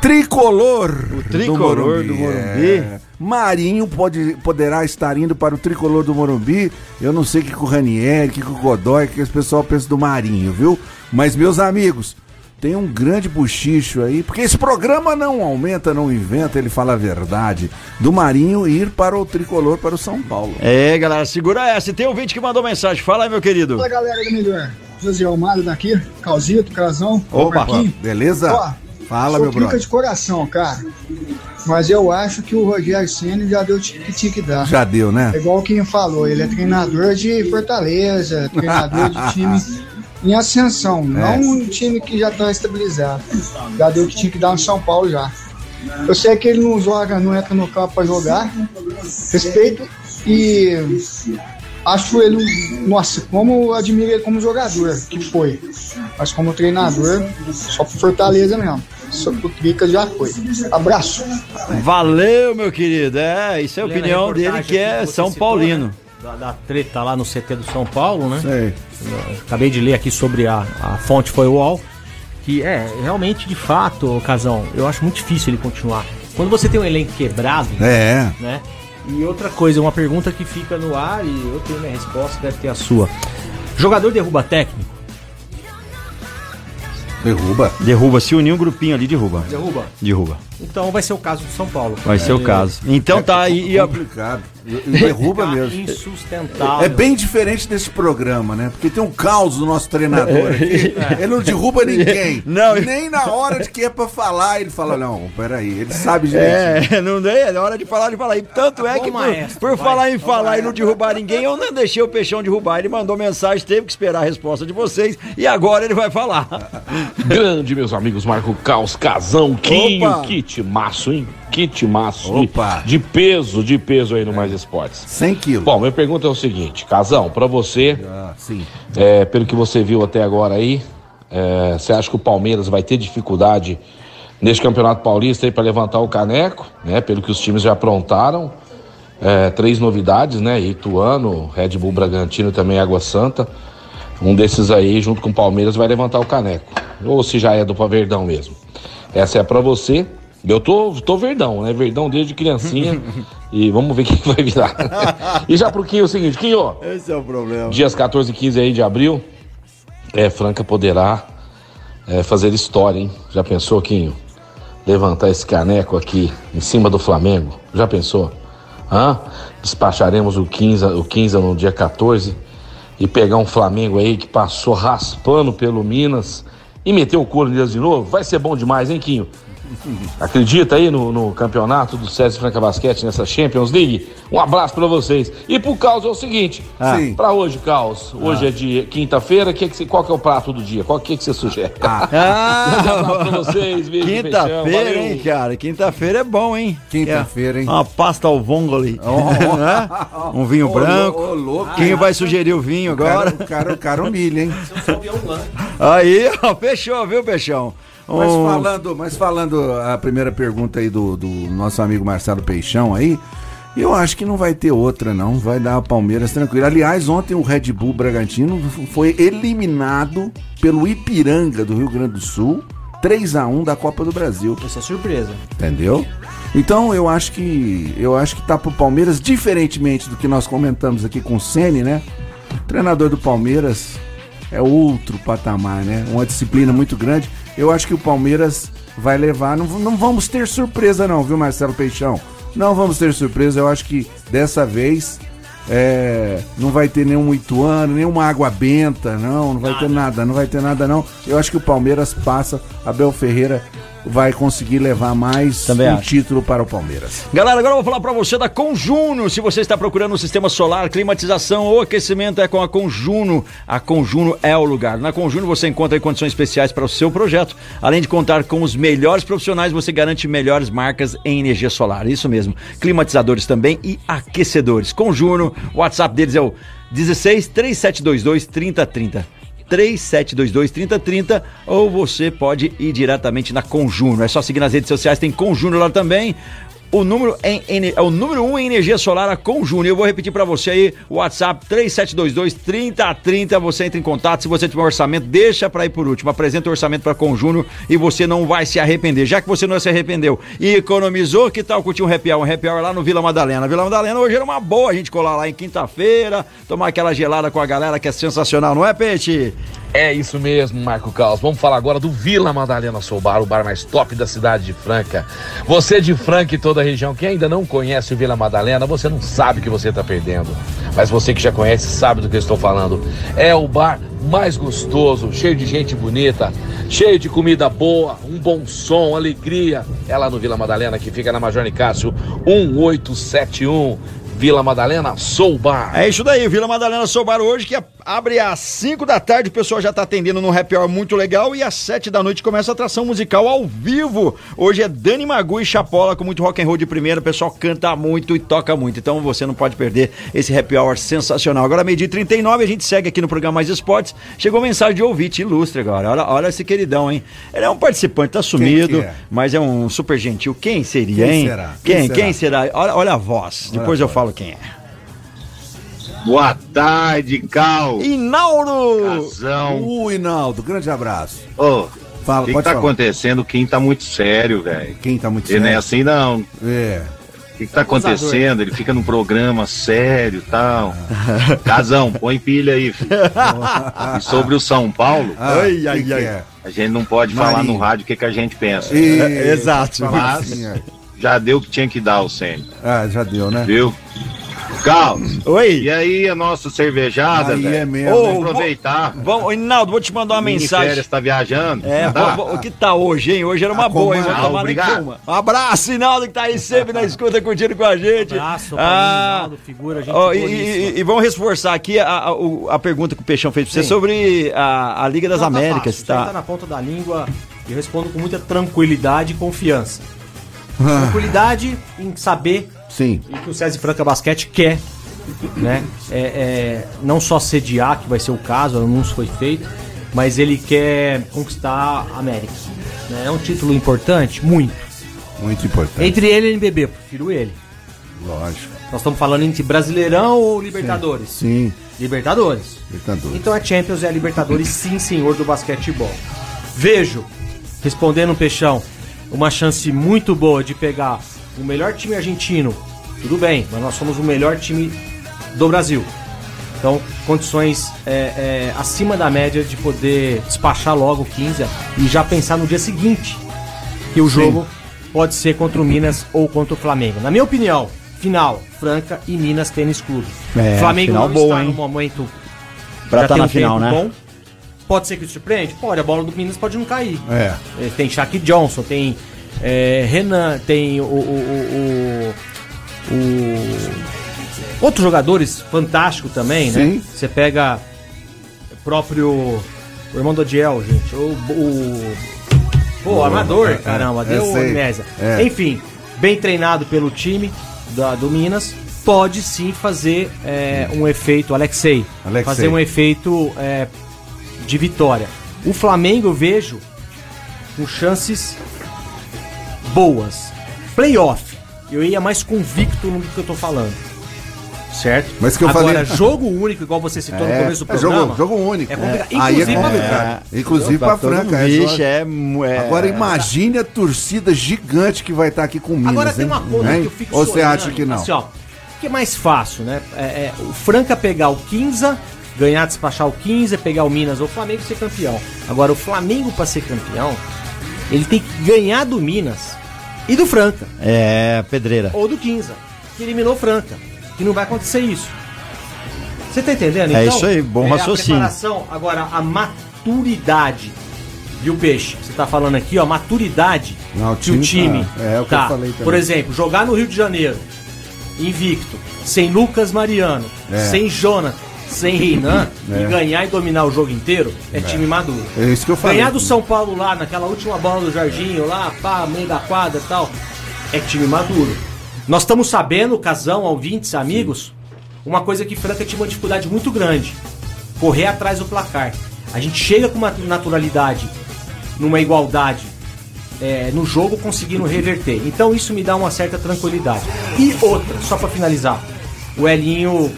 Tricolor. O tricolor do Morumbi. Do Morumbi. É. Marinho pode, poderá estar indo para o tricolor do Morumbi. Eu não sei o que, que o Ranieri, o que, que o Godoy, o que esse pessoal pensa do Marinho, viu? Mas, meus amigos, tem um grande buchicho aí, porque esse programa não aumenta, não inventa, ele fala a verdade. Do Marinho ir para o tricolor, para o São Paulo. É, galera, segura essa. Tem um vídeo que mandou mensagem. Fala aí, meu querido. Fala, galera do melhor. José Almada daqui, Calzito, Casão. Opa, beleza? Ó, Fala, meu brother. de coração, cara. Mas eu acho que o Rogério Senna já deu o que tinha que dar. Já deu, né? É igual quem falou, ele é treinador de Fortaleza, treinador de *laughs* time em ascensão, é. não um time que já está estabilizado. Já deu o que tinha que dar no São Paulo já. Eu sei que ele não joga, não entra no campo para jogar. Respeito e acho ele, nossa, como admiro ele como jogador, que foi. Mas como treinador, só por Fortaleza mesmo. Só por Trica já foi. Abraço. Valeu, meu querido. É, isso é a opinião dele que é São Paulino. Né? Da, da, treta lá no CT do São Paulo, né? Sei. Acabei de ler aqui sobre a, a fonte foi o UOL. Que é, realmente, de fato, Casão, eu acho muito difícil ele continuar. Quando você tem um elenco quebrado, é. né? E outra coisa, uma pergunta que fica no ar e eu tenho minha resposta, deve ter a sua. Jogador derruba técnico? Derruba. Derruba. Se unir um grupinho ali, derruba. Derruba? Derruba. Então vai ser o caso do São Paulo. Vai é, ser o caso. Então é tá aí. É complicado. Derruba mesmo. Insustentável. É bem diferente desse programa, né? Porque tem um caos do nosso treinador aqui. É. Ele não derruba *laughs* ninguém. Não. Nem na hora de que é pra falar, ele fala: Não, peraí, ele sabe direito. É, não dei, é na hora de falar, de falar. E tanto é que, por, maestro, por falar em falar e não derrubar ninguém, eu não deixei o Peixão derrubar. Ele mandou mensagem, teve que esperar a resposta de vocês e agora ele vai falar. Grande, meus amigos, Marco Caos, Casão, Quinho, Kit, maço, hein? kit maço Opa. De, de, peso, de peso aí no Mais Esportes. 100 quilos. Bom, minha pergunta é o seguinte, Casão, para você, ah, sim. É, pelo que você viu até agora aí, é, você acha que o Palmeiras vai ter dificuldade neste Campeonato Paulista aí para levantar o caneco, né? Pelo que os times já aprontaram. É, três novidades, né? Ituano, Red Bull Bragantino e também Água Santa. Um desses aí, junto com o Palmeiras, vai levantar o caneco. Ou se já é do Paverdão mesmo. Essa é para você. Eu tô, tô verdão, né? Verdão desde criancinha. *laughs* e vamos ver o que, vai virar. *laughs* e já pro Quinho é o seguinte, Quinho. Esse é o problema. Dias 14 e 15 aí de abril. É, Franca poderá é, fazer história, hein? Já pensou, Quinho? Levantar esse caneco aqui em cima do Flamengo. Já pensou? Hã? Despacharemos o 15, o 15 no dia 14 e pegar um Flamengo aí que passou raspando pelo Minas e meter o couro neles de novo. Vai ser bom demais, hein, Quinho? Acredita aí no, no campeonato do César Franca Basquete nessa Champions League? Um abraço para vocês. E pro Caos é o seguinte: ah. para hoje, Caos, hoje ah. é de quinta-feira, que que, qual que é o prato do dia? Qual que, que você sugere? Ah, *laughs* ah. pra vocês, Quinta-feira, hein, cara? Quinta-feira é bom, hein? Quinta-feira, hein? Uma pasta ao vongole. Oh. *laughs* Um vinho oh, branco. Oh, louco. Quem vai sugerir o vinho agora? O cara, o cara humilha, hein? *laughs* Aí, ó, fechou, viu, Peixão? Mas falando, mas falando a primeira pergunta aí do, do nosso amigo Marcelo Peixão aí, eu acho que não vai ter outra, não. Vai dar a Palmeiras tranquilo. Aliás, ontem o Red Bull Bragantino foi eliminado pelo Ipiranga do Rio Grande do Sul. 3 a 1 da Copa do Brasil. Essa é surpresa. Entendeu? Então eu acho que eu acho que tá pro Palmeiras, diferentemente do que nós comentamos aqui com o Ceni, né? O treinador do Palmeiras é outro patamar, né? Uma disciplina muito grande. Eu acho que o Palmeiras vai levar. Não, não vamos ter surpresa, não, viu, Marcelo Peixão? Não vamos ter surpresa. Eu acho que dessa vez é, não vai ter nenhum Ituano, nenhuma água benta, não, não vai nada. ter nada, não vai ter nada, não. Eu acho que o Palmeiras passa, Abel Ferreira vai conseguir levar mais Também um acho. título para o Palmeiras. Galera, agora eu vou falar para você da Conjuno. Se você está procurando um sistema solar, climatização ou aquecimento, é com a Conjuno. A Conjuno é o lugar. Na Conjuno você encontra condições especiais para o seu projeto. Além de contar com os melhores profissionais, você garante melhores marcas em energia solar. Isso mesmo. Climatizadores também e aquecedores. Conjuno, o WhatsApp deles é o 16 3722 3030. 3722-3030 ou você pode ir diretamente na Conjuno. É só seguir nas redes sociais, tem Conjuno lá também o número em, em, é o número 1 um em energia solar a Conjune. Eu vou repetir para você aí o WhatsApp 3722 3030. Você entra em contato. Se você tiver orçamento, deixa para ir por último. Apresenta o orçamento para Conjúnior e você não vai se arrepender. Já que você não se arrependeu e economizou, que tal curtir um happy hour? Um happy hour lá no Vila Madalena. Vila Madalena hoje era uma boa a gente colar lá em quinta-feira, tomar aquela gelada com a galera que é sensacional, não é, Peixe? É isso mesmo, Marco Carlos. Vamos falar agora do Vila Madalena Soul Bar, o bar mais top da cidade de Franca. Você de Franca e toda a região que ainda não conhece o Vila Madalena, você não sabe o que você está perdendo. mas você que já conhece sabe do que eu estou falando. É o bar mais gostoso, cheio de gente bonita, cheio de comida boa, um bom som, alegria. É lá no Vila Madalena, que fica na Major Nicásio 1871. Vila Madalena Soul Bar. É isso daí, Vila Madalena Soul Bar hoje que abre às 5 da tarde, o pessoal já tá atendendo no happy hour muito legal e às 7 da noite começa a atração musical ao vivo. Hoje é Dani Magu e Chapola com muito rock and roll de primeira, o pessoal canta muito e toca muito, então você não pode perder esse happy hour sensacional. Agora meio-dia 39, a gente segue aqui no programa Mais Esportes. Chegou mensagem de ouvinte ilustre agora. Olha, olha esse queridão, hein? Ele é um participante, tá sumido, é? mas é um super gentil. Quem seria, quem hein? Será? Quem, quem, será? quem será? Olha, olha a voz. Depois eu falo quem é. Boa tarde, Cal. Inauro! Casão. Uh, Inaldo, grande abraço. Ô, Fala, o que, que tá falar. acontecendo? Quem tá muito sério, velho? Quem tá muito Ele sério? Ele não é assim, não. É. O que, que tá acontecendo? Ele fica num programa sério e tal. *laughs* Casão, põe pilha aí, filho. *laughs* e sobre o São Paulo, ai, ai, ai. É? a gente não pode Marinho. falar no rádio o que, que a gente pensa. E... É, exato. Mas já deu o que tinha que dar o Sênio. Ah, já deu, né? Viu? Carlos. Oi. E aí a nossa cervejada, velho? É mesmo. Vamos aproveitar. Vamos, Inaldo, vou te mandar uma Mini mensagem. Férias tá viajando? É, tá? o que tá hoje, hein? Hoje era uma Ah, boa, hein? Vou ah, tomar obrigado. Um abraço, Inaldo, que tá aí sempre na escuta curtindo com a gente. Abraço, Ah, Inaldo, figura, gente Ó, e, e- e vamos reforçar aqui a, a- a pergunta que o Peixão fez pra você Sim. sobre a, a Liga das Não, tá Américas. fácil, já tá na ponta da língua e respondo com muita tranquilidade e confiança. Tranquilidade em saber Sim. e que o César Franca Basquete quer, né? É, é, não só sediar, que vai ser o caso, o anúncio foi feito, mas ele quer conquistar a América. né? É um título importante? Muito. Muito importante. Entre ele e o NBB, prefiro ele. Lógico. Nós estamos falando entre Brasileirão ou Libertadores? Sim. Libertadores. Libertadores. Então a Champions é a Libertadores, sim, senhor do basquetebol. Vejo, respondendo o Peixão, uma chance muito boa de pegar o melhor time argentino. Tudo bem, mas nós somos o melhor time do Brasil. Então, condições é, é, acima da média de poder despachar logo o 15 e já pensar no dia seguinte que o jogo pode ser contra o Minas ou contra o Flamengo. Na minha opinião, final, Franca e Minas Tênis Clube. É, Flamengo não boa, está hein? no momento Pra já tá na um final, né? bom. Pode ser que surpreende? Pode, a bola do Minas pode não cair. É. Eh, Tem Shaq Johnson, tem eh, Renan, tem o, o, o, o- outros jogadores fantásticos também, né? Sim. Você pega o próprio o irmão do Adiel, gente, o, o, pô, o armador, é, caramba, é, deu amnésia. É. Enfim, bem treinado pelo time da, do Minas, pode sim fazer eh, um efeito, Alexei, Alexei. fazer um efeito eh, de vitória. O Flamengo eu vejo com chances boas. Playoff, eu ia mais convicto no que eu tô falando. Certo? Mas que eu Agora, falei- jogo único, igual você citou no É, começo do é programa. jogo, jogo único. É complicado. Aí é Inclusive complicado. É. Inclusive pra Franca. mundo, é é, é- Agora imagine a torcida gigante que vai estar aqui com o Minas. Agora tem uma coisa Hein? que eu fico Ou você acha que não? Assim, ó, que é mais fácil, né? É, é, o Franca pegar o 15, ganhar, despachar o 15, pegar o Minas ou o Flamengo e ser campeão. Agora, o Flamengo pra ser campeão, ele tem que ganhar do Minas e do Franca. É, pedreira. Ou do 15, que eliminou o Franca. Que não vai acontecer isso. Você tá entendendo? É isso aí, bom é raciocínio. A preparação, agora, a maturidade. Viu, Peixe? Você tá falando aqui, ó, a maturidade Não, o que o time tá- é o que eu falei também. Por exemplo, jogar no Rio de Janeiro, invicto, sem Lucas Mariano, É. sem Jonathan, sem Reinan, É. e ganhar e dominar o jogo inteiro, é, time maduro. É isso que eu falei. Ganhar do São Paulo lá, naquela última bola do Jardim, lá, pá, meio da quadra e tal, é time maduro. Nós estamos sabendo, casão, ouvintes, amigos, uma coisa que Franca tinha uma dificuldade muito grande: correr atrás do placar. A gente chega com uma naturalidade, numa igualdade é, no jogo, conseguindo reverter. Então isso me dá uma certa tranquilidade. E outra, só pra finalizar: o Elinho,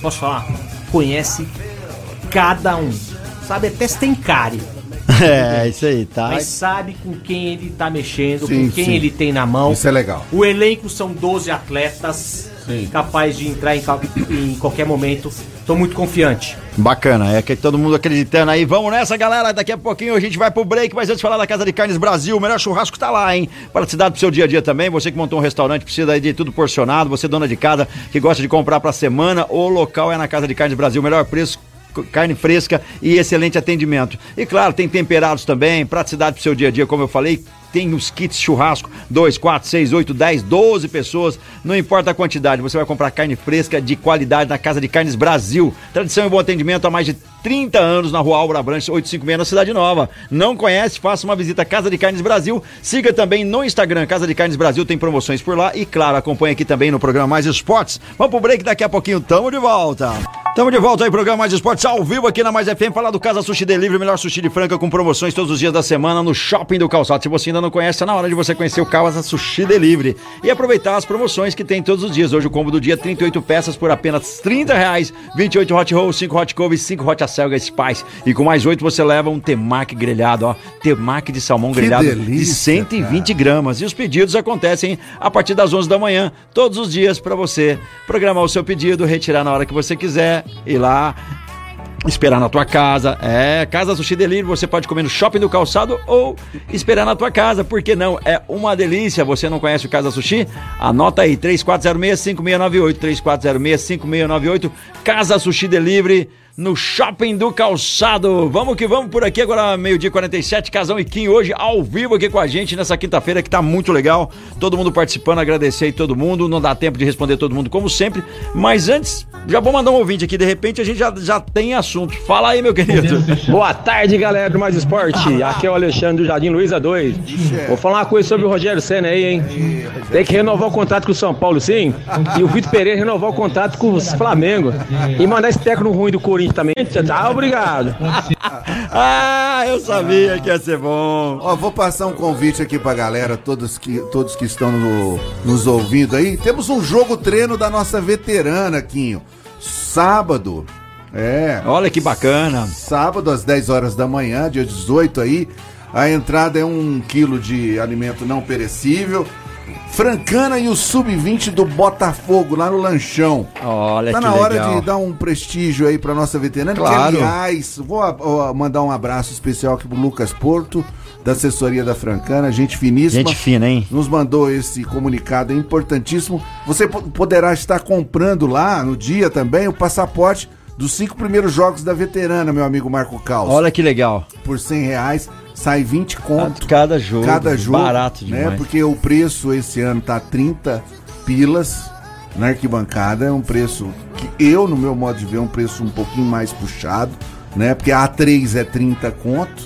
posso falar, conhece cada um. Sabe até se tem cárie. *laughs* É, isso aí, tá? Mas sabe com quem ele tá mexendo, Sim, com quem sim. ele tem na mão. Isso é legal. O elenco são 12 atletas. capaz de entrar em, em qualquer momento. Estou muito confiante. Bacana, é que todo mundo acreditando aí. Vamos nessa, galera. Daqui a pouquinho a gente vai pro break, mas antes de falar da Casa de Carnes Brasil, o melhor churrasco tá lá, hein? Praticidade pro seu dia a dia também. Você que montou um restaurante, precisa aí de tudo porcionado. Você, dona de casa, que gosta de comprar pra semana, o local é na Casa de Carnes Brasil. Melhor preço, carne fresca e excelente atendimento. E claro, tem temperados também, praticidade pro seu dia a dia, como eu falei, tem os kits churrasco, 2, 4, 6, 8, 10, 12 pessoas, não importa a quantidade, você vai comprar carne fresca de qualidade na Casa de Carnes Brasil. Tradição e bom atendimento há mais de 30 anos na Rua Álvaro Abrantes 856 na Cidade Nova. Não conhece? Faça uma visita à Casa de Carnes Brasil. Siga também no Instagram, Casa de Carnes Brasil, tem promoções por lá e claro, acompanhe aqui também no programa Mais Esportes. Vamos pro break, daqui a pouquinho tamo de volta. Tamo de volta aí, programa Mais Esportes ao vivo aqui na Mais FM, falar do Casa Sushi Delivery, melhor sushi de Franca com promoções todos os dias da semana no Shopping do Calçado. Se você ainda não conhece, é na hora de você conhecer o Casa Sushi Delivery e aproveitar as promoções que tem todos os dias. Hoje o combo do dia, 38 peças por apenas 30 reais, 28 hot roll, 5 hot couve, 5 hot acelga spice. E com mais 8 você leva um temaki grelhado, ó, temaki de salmão Que grelhado delícia, de 120 gramas. E os pedidos acontecem a partir das 11 da manhã, todos os dias para você programar o seu pedido, retirar na hora que você quiser, ir lá esperar na tua casa. É, Casa Sushi Delivery, você pode comer no Shopping do Calçado ou esperar na tua casa, por que não? É uma delícia. Você não conhece o Casa Sushi? Anota aí, 3406-5698, 3406-5698, Casa Sushi Delivery. No Shopping do Calçado. Vamos que vamos por aqui agora, meio-dia 47, Casão e Kim, hoje ao vivo aqui com a gente nessa quinta-feira que tá muito legal. Todo mundo participando, agradecer aí todo mundo. Não dá tempo de responder todo mundo, como sempre. Mas antes, já vou mandar um ouvinte aqui, de repente a gente já, já tem assunto. Fala aí, meu querido. *laughs* Boa tarde, galera do Mais Esporte. Aqui é o Alexandre do Jardim Luiza 2. Vou falar uma coisa sobre o Rogério Senna aí, hein? Tem que renovar o contrato com o São Paulo, sim. E o Vitor Pereira renovar o contrato com o Flamengo. E mandar esse técnico ruim do Corinthians também. Tá, obrigado. *laughs* ah, eu sabia que ia ser bom. Ó, vou passar um convite aqui pra galera, todos que, todos que estão no- nos ouvindo aí. Temos um jogo treino da nossa veterana, Quinho. Sábado. É. Olha que bacana. Sábado, às 10 horas da manhã, dia 18 aí. A entrada é um quilo de alimento não perecível. Francana e o Sub-20 do Botafogo, lá no Lanchão. Olha Tá na hora legal. de dar um prestígio aí pra nossa veterana. Claro. Que, aliás, vou ó, mandar um abraço especial aqui pro Lucas Porto, da assessoria da Francana, gente finíssima. Gente fina, hein? Nos mandou esse comunicado importantíssimo. Você po- poderá estar comprando lá no dia também o passaporte dos cinco primeiros jogos da veterana, meu amigo Marco Caos. Olha que legal. Por 100 reais, sai 20 conto. Cada jogo. Cada jogo. Barato né? demais. Porque o preço esse ano tá 30 pilas na arquibancada. É um preço que eu, no meu modo de ver, é um preço um pouquinho mais puxado, né? Porque a A3 é 30 conto,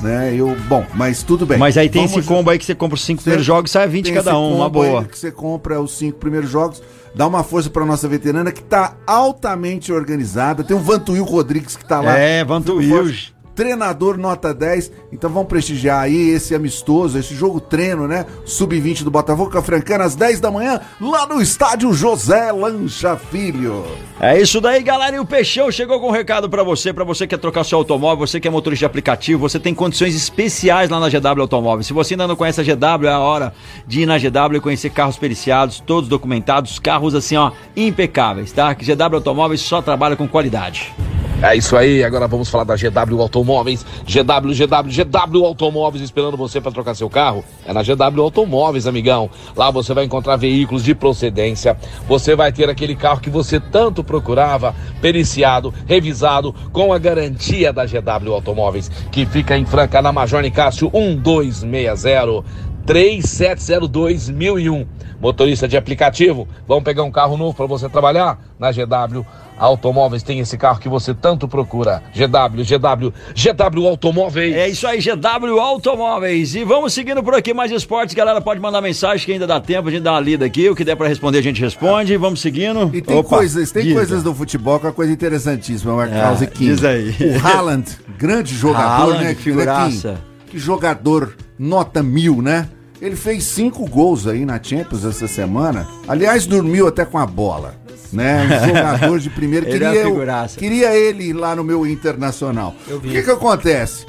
né? Eu, bom, mas tudo bem. Mas aí tem Vamos- esse combo aí que você compra os cinco primeiros jogos e sai 20 tem cada um, uma boa. Que você compra os cinco primeiros jogos, dá uma força pra nossa veterana que tá altamente organizada. Tem o Vantuil Rodrigues que tá lá. É, Vantuil. Treinador nota 10. Então vamos prestigiar aí esse amistoso, esse jogo treino, né? Sub-20 do Botafogo com a Francana às 10 da manhã, lá no estádio José Lancha Filho. É isso daí, galera. E o Peixão chegou com um recado pra você, pra você que quer trocar seu automóvel, você que é motorista de aplicativo, você tem condições especiais lá na GW Automóveis. Se você ainda não conhece a GW, é a hora de ir na GW e conhecer carros periciados, todos documentados, carros assim, ó, impecáveis, tá? Que GW Automóveis só trabalha com qualidade. É isso aí, agora vamos falar da GW Automóveis. GW, GW, GW Automóveis esperando você para trocar seu carro. É na GW Automóveis, amigão. Lá você vai encontrar veículos de procedência. Você vai ter aquele carro que você tanto procurava, periciado, revisado, com a garantia da GW Automóveis, que fica em Franca, na Major Nicásio 1260. 3702 1001. Motorista de aplicativo, vamos pegar um carro novo para você trabalhar? Na GW Automóveis tem esse carro que você tanto procura. GW, GW, GW Automóveis. É isso aí, GW Automóveis. E vamos seguindo por aqui mais esportes, galera. Pode mandar mensagem que ainda dá tempo, a gente dá uma lida aqui. O que der pra responder, a gente responde. Vamos seguindo. E tem Opa, coisas, tem diga. coisas do futebol que é uma coisa interessantíssima, Carlos e Kim. diz aí. O Haaland, grande jogador, Haaland, né? figuraça. Que jogador, nota mil, né? Ele fez cinco gols aí na Champions essa semana. Aliás, dormiu até com a bola. Né? Um *laughs* jogador de primeiro. Ele queria, é uma eu- queria ele lá no meu internacional. O que que acontece?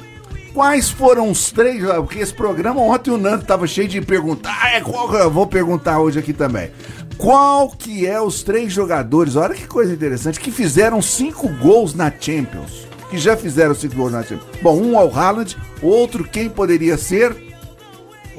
Quais foram os três? Porque esse programa ontem o Nando tava cheio de perguntar. Ah, é qual eu vou perguntar hoje aqui também. Qual que é os três jogadores, olha que coisa interessante, que fizeram cinco gols na Champions? Que já fizeram cinco gols na Champions. Bom, um é o Haaland, outro quem poderia ser?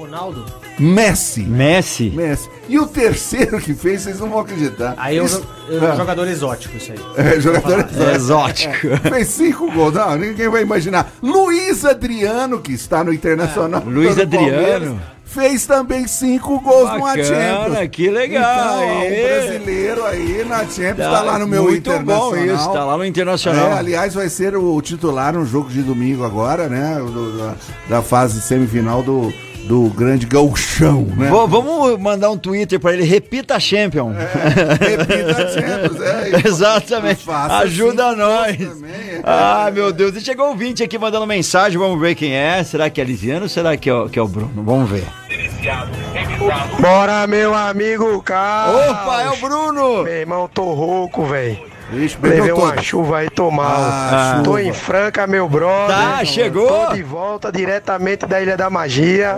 Ronaldo. Messi. Messi. Messi. E o terceiro que fez, vocês não vão acreditar. Aí eu, Isso- eu, Ah. jogador exótico, isso aí. *laughs* É, jogador Exótico. É, fez cinco gols. Não, ninguém vai imaginar. Luiz Adriano, que está no Internacional. Luiz do Adriano. Palmeiras, Fez também cinco gols no Bacana, Champions. que legal. Então, Aê. um brasileiro aí na Champions, tá, lá no meu muito Internacional. bom isso, tá lá no Internacional. É, aliás, vai ser o titular no jogo de domingo agora, né? do- da, da fase semifinal do, do grande gauchão, né? Vou- vamos mandar um Twitter pra ele, repita a Champion. *laughs* Repita a Champions, é. Exatamente. Faça Ajuda cinco nós. é. Ah, meu Deus. E chegou um 20 aqui mandando mensagem. Vamos ver quem é. Será que é Lisiano ou será que é, o- que é o Bruno? Vamos ver. Bora, meu amigo Carlos. Opa, é o Bruno. Meu irmão, tô rouco, velho. Ixi, Levei bebeu uma chuva aí, tô mal. Ah, tô chuva. em Franca, meu brother. Tá, chegou? Tô de volta diretamente da Ilha da Magia.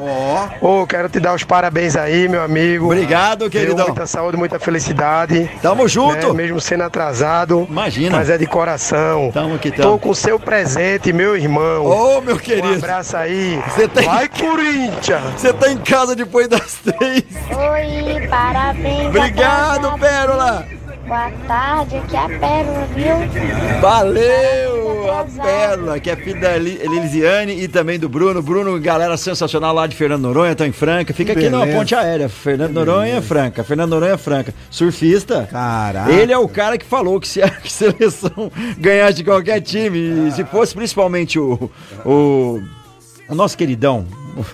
Ó. Ô, quero te dar os parabéns aí, meu amigo. Obrigado, Deu queridão. Muita saúde, muita felicidade. Tamo junto. né, Mesmo sendo atrasado. Imagina. Mas é de coração. Tamo que Tô tamo. com seu presente, meu irmão. Ô, meu Um querido. abraço aí. Você tem- Vai, Corinthians! Você tá em casa depois das três. Oi, parabéns. Obrigado. Pérola. Boa tarde, aqui é a Pérola, viu? Valeu, a Pérola, que é filho da Eli- Elisiane e também do Bruno. Bruno, galera sensacional lá de Fernando Noronha, estão em Franca. Fica aqui numa beleza. ponte aérea. Fernando Noronha, Franca. Fernando Noronha, Franca. Surfista. Caraca. Ele é o cara que falou que se a *laughs* seleção ganhasse de qualquer time, e se fosse principalmente o, o, o nosso queridão,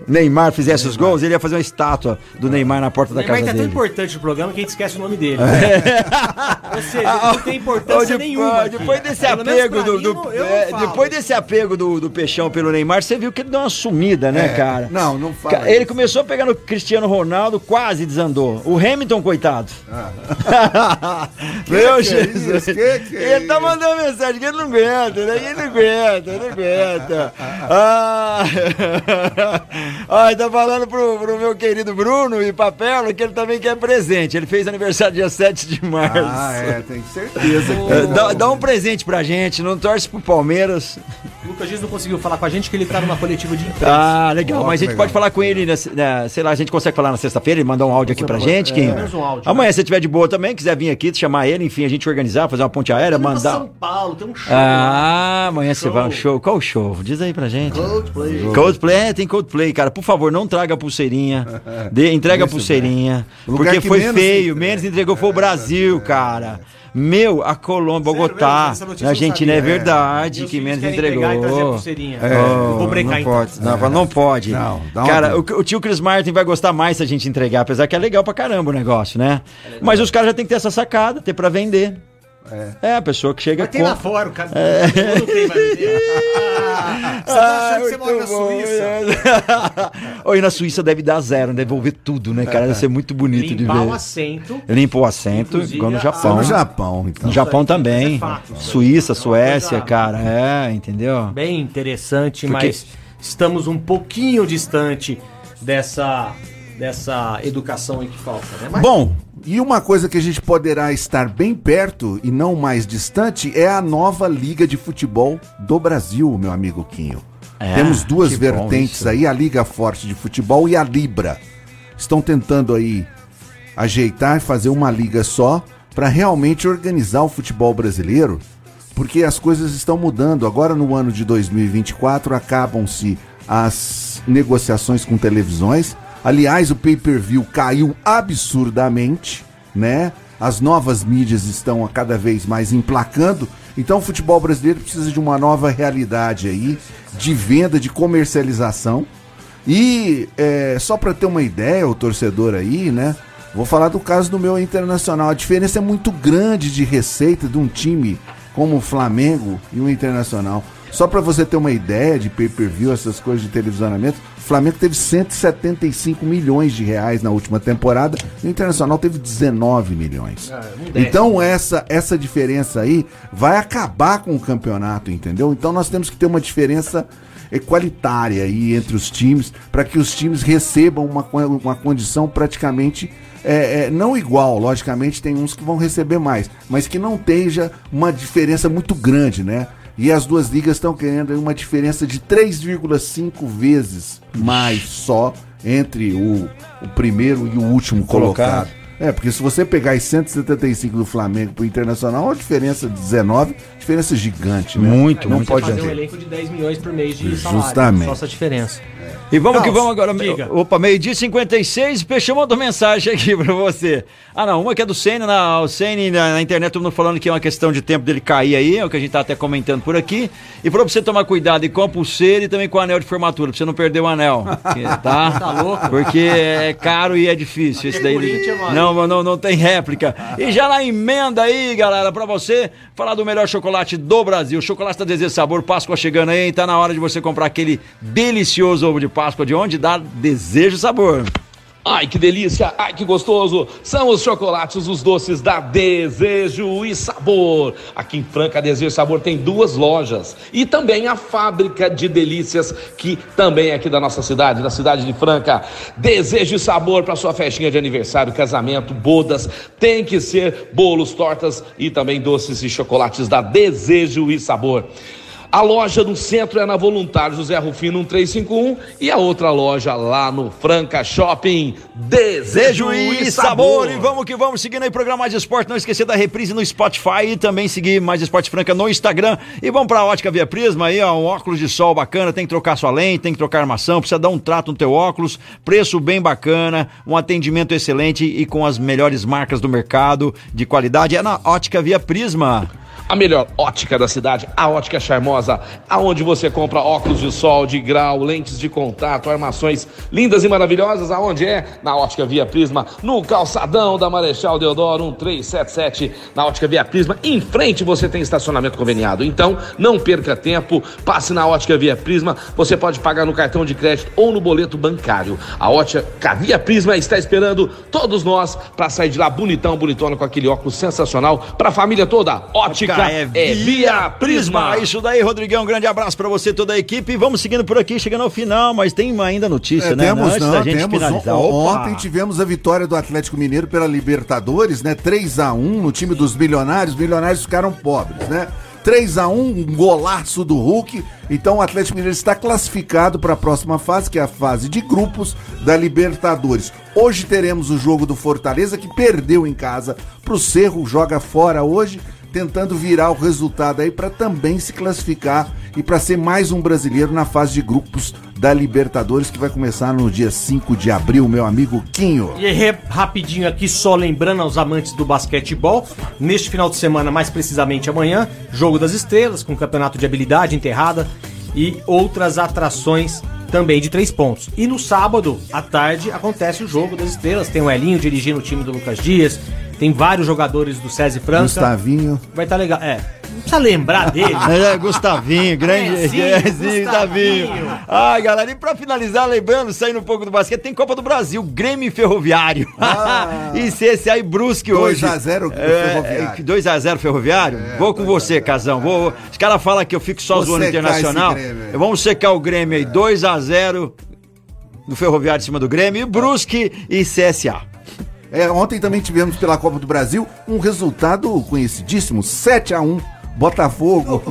Neymar, fizesse os gols, ele ia fazer uma estátua do Neymar na porta O da Neymar casa tá tão dele. importante no programa que a gente esquece o nome dele. *laughs* É. Ou seja, ele não tem importância Ô, nenhuma. aqui. Depois desse apego do, mim, do- é, depois desse apego do, do Peixão pelo Neymar, você viu que ele deu uma sumida, né, É, cara? Não, não fala. Ele isso. começou a pegar no Cristiano Ronaldo, quase desandou. O Hamilton, coitado. *laughs* Meu que é Jesus. isso? Que que é ele tá mandando mensagem que ele não aguenta, né? Ele não aguenta, ele não aguenta. *laughs* Ah, Ai, tá falando pro, pro meu querido Bruno e Papelo que ele também quer presente. Ele fez aniversário dia 7 de março. Ah, é, tem certeza. que É, dá, dá um presente pra gente, não torce pro Palmeiras. O Lucas Dias não conseguiu falar com a gente que ele tá numa coletiva de imprensa. Ah, legal. Ó, Mas a gente legal. pode falar com ele, na, na- sei lá, a gente consegue falar na sexta-feira, ele mandar um áudio aqui pra gente. Quem? menos um áudio, Amanhã, se tiver de boa também, quiser vir aqui, chamar ele, enfim, a gente organizar, fazer uma ponte aérea, mandar. São Paulo, tem um show. Ah, amanhã você Show. vai um show. Qual o show? Diz aí pra gente. Coldplay. Coldplay, é, tem Coldplay, cara. Por favor, não traga a pulseirinha. *laughs* Dê- entrega a Isso, pulseirinha. O lugar Porque que foi menos feio. entrega. Menos entregou foi o Brasil, cara. Meu, a Colômbia, Sério Bogotá, a não Argentina é sabia. verdade Meus que menos entregou. e a pulseirinha. É, Eu vou brecar, não então. pode, não, não pode. Não, Cara, o, o tio Chris Martin vai gostar mais se a gente entregar, apesar que é legal pra caramba o negócio, né? Mas os caras já tem que ter essa sacada, ter pra vender. É, a pessoa que chega Mas tem lá compra. fora, o cara. Não tem, vai vender. Ah, *laughs* Você tá achando que você mora na muito bom, Suíça? né? *laughs* Oi, na Suíça deve dar zero, né? devolver tudo, né, cara? Deve ser muito bonito de Limpar o ver. assento. Limpa o assento, Inclusive, igual no a- Japão. no Japão, então. No Japão aí, também. é fato. Suíça, Suécia, cara. É, entendeu? Bem interessante, Porque- mas estamos um pouquinho distante dessa, dessa educação aí que falta, né? Mas Bom, e uma coisa que a gente poderá estar bem perto e não mais distante é a nova Liga de Futebol do Brasil, meu amigo Quinho. É, Temos duas vertentes aí, a Liga Forte de Futebol e a Libra. Estão tentando aí ajeitar e fazer uma liga só para realmente organizar o futebol brasileiro, porque as coisas estão mudando. Agora no ano de 2024 acabam-se as negociações com televisões. Aliás, o pay-per-view caiu absurdamente, né? As novas mídias estão a cada vez mais emplacando. Então o futebol brasileiro precisa de uma nova realidade aí de venda, de comercialização. E é, só para ter uma ideia, o torcedor aí, né? Vou falar do caso do meu internacional. A diferença é muito grande de receita de um time como o Flamengo e o Internacional. Só pra você ter uma ideia de pay-per-view, essas coisas de televisionamento, o Flamengo teve 175 milhões de reais na última temporada, e o Internacional teve 19 milhões. Então essa essa diferença aí vai acabar com o campeonato, entendeu? Então nós temos que ter uma diferença equalitária aí entre os times para que os times recebam uma, uma condição praticamente é, é, não igual, logicamente tem uns que vão receber mais, mas que não tenha uma diferença muito grande, né? E as duas ligas estão querendo uma diferença de 3,5 vezes mais só entre o, o primeiro e o último colocado. Colocado. É, porque se você pegar as 175 do Flamengo pro Internacional, é uma diferença de 19, diferença gigante, né? Muito, não muito pode fazer um elenco de 10 milhões por mês de salário. Justamente. Só essa diferença. E vamos que Caos, vamos agora. diga. Opa, meio-dia e 56, Peixão mandou mensagem aqui *laughs* pra você. Ah, não, uma que é do Senna, na, o Senna na, na internet, todo mundo falando que é uma questão de tempo dele cair aí, é o que a gente tá até comentando por aqui. E falou pra você tomar cuidado e com a pulseira e também com o anel de formatura, pra você não perder o anel. que, *laughs* tá? Tá louco? Porque é caro e é difícil. Esse daí. Corinthians, mano. Não, não, não tem réplica. E já na emenda aí, galera, pra você falar do melhor chocolate do Brasil. Chocolate da Desejo Sabor, Páscoa chegando aí, tá na hora de você comprar aquele delicioso ovo de Páscoa de onde dá Desejo Sabor. Ai, que delícia! Ai, que gostoso! São os chocolates, os doces da Desejo e Sabor. Aqui em Franca, Desejo e Sabor tem duas lojas e também a fábrica de delícias, que também é aqui da nossa cidade, da cidade de Franca. Desejo e Sabor para sua festinha de aniversário, casamento, bodas. Tem que ser bolos, tortas e também doces e chocolates da Desejo e Sabor. A loja no centro é na Voluntário José Rufino 1351 e a outra loja lá no Franca Shopping. Desejo e e sabor. sabor. E vamos que vamos, seguindo aí o programa Mais Esporte. Não esquecer da reprise no Spotify e também seguir Mais Esporte Franca no Instagram. E vamos pra Ótica Via Prisma aí, ó, um óculos de sol bacana. Tem que trocar sua lente, tem que trocar armação, precisa dar um trato no teu óculos. Preço bem bacana, um atendimento excelente e com as melhores marcas do mercado de qualidade. É na Ótica Via Prisma. A melhor ótica da cidade, a Ótica Charmosa, aonde você compra óculos de sol, de grau, lentes de contato, armações lindas e maravilhosas. Aonde é? Na Ótica Via Prisma, no calçadão da Marechal Deodoro 1377, na Ótica Via Prisma. Em frente você tem estacionamento conveniado. Então, não perca tempo, passe na Ótica Via Prisma. Você pode pagar no cartão de crédito ou no boleto bancário. A Ótica Via Prisma está esperando todos nós para sair de lá bonitão, bonitona com aquele óculos sensacional para a família toda. Ótica é, Via Prisma. É Isso daí, Rodrigão. Um grande abraço pra você e toda a equipe. Vamos seguindo por aqui, chegando ao final, mas tem ainda notícia, É, né? temos, Antes não, da gente temos. finalizar. Opa! Ontem tivemos a vitória do Atlético Mineiro pela Libertadores, né? 3 a 1 no time dos milionários. Os milionários ficaram pobres, né? 3 a 1 um golaço do Hulk. Então o Atlético Mineiro está classificado para a próxima fase, que é a fase de grupos da Libertadores. Hoje teremos o jogo do Fortaleza, que perdeu em casa para o Cerro, joga fora hoje, tentando virar o resultado aí para também se classificar e para ser mais um brasileiro na fase de grupos da Libertadores, que vai começar no dia 5 de abril, meu amigo Quinho. E rapidinho aqui, só lembrando aos amantes do basquetebol, neste final de semana, mais precisamente amanhã, Jogo das Estrelas, com campeonato de habilidade enterrada e outras atrações também de três pontos. E no sábado, à tarde, acontece o Jogo das Estrelas. Tem o Elinho dirigindo o time do Lucas Dias, tem vários jogadores do César Franca. Gustavinho. Vai estar legal. É, não precisa lembrar dele. *laughs* É, Gustavinho, grande É, sim, é, sim, Gustavinho. Gustavinho. Ai, galera, e pra finalizar, lembrando, saindo um pouco do basquete, tem Copa do Brasil, Grêmio e Ferroviário. *laughs* e CSA e Brusque 2 hoje. a 0 É, Ferroviário. 2x0 Ferroviário? Vou com você, Casão. Vou, os caras falam que eu fico só Vou zoando internacional. Vamos secar o Grêmio aí, 2x0 do Ferroviário em cima do Grêmio, e Brusque e CSA. É, ontem também tivemos pela Copa do Brasil um resultado conhecidíssimo, 7 a 1 Botafogo.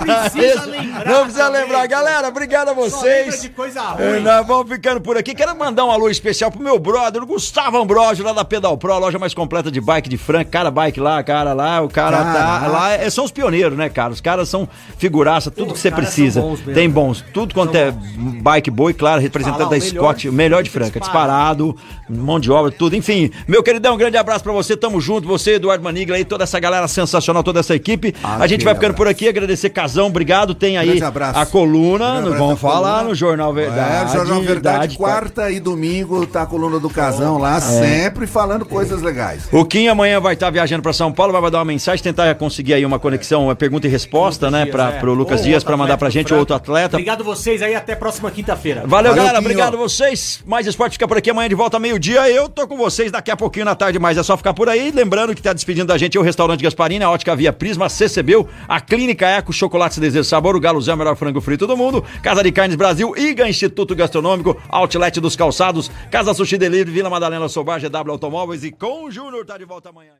precisa lembrar Não precisa lembrar. Galera, obrigado a vocês. de coisa É, ruim. Nós vamos ficando por aqui. Quero mandar um alô especial pro meu brother, o Gustavo Ambrosio, lá da Pedal Pro, a loja mais completa de bike de Franca. Cara, bike lá, cara lá, o cara tá. Lá é- são os pioneiros, né, cara? Os caras são figuraça, tudo Pô, que você precisa. bons mesmo. Tem bons. Tudo quanto é bike boa e, claro, representante Falar, da o melhor Scott, de o melhor de Franca, Franca, disparado, mão de obra, tudo. Enfim, meu queridão, um grande abraço pra você. Tamo junto, você, Eduardo Manigla e toda essa galera sensacional, toda essa equipe. A gente vai ficando por aqui, agradecer Casão, obrigado. Tem aí a coluna, vamos falar coluna. no Jornal Verdade. É, Jornal Verdade, quarta e domingo tá a coluna do Casão lá, É. sempre falando coisas legais. O Kim amanhã vai estar viajando para São Paulo, vai mandar uma mensagem, tentar conseguir aí uma conexão, uma pergunta e resposta, né, para é. pro Lucas Ou Dias para mandar pra gente outro atleta. Obrigado vocês aí, até a próxima quinta-feira. Valeu, galera. Quinho. Obrigado vocês. Mais esporte fica por aqui amanhã de volta meio-dia. Eu tô com vocês daqui a pouquinho na tarde, mas é só ficar por aí. Lembrando que tá despedindo da gente o Restaurante Gasparini, a Ótica Via Prisma, CCBU, a Clínica Eco, Chocolates Desejo Sabor, o Galo Zé, o melhor frango frito do mundo, Casa de Carnes Brasil, IGA Instituto Gastronômico, Outlet dos Calçados, Casa Sushi Delivery, Vila Madalena Sobar, GW Automóveis e com Júnior tá de volta amanhã.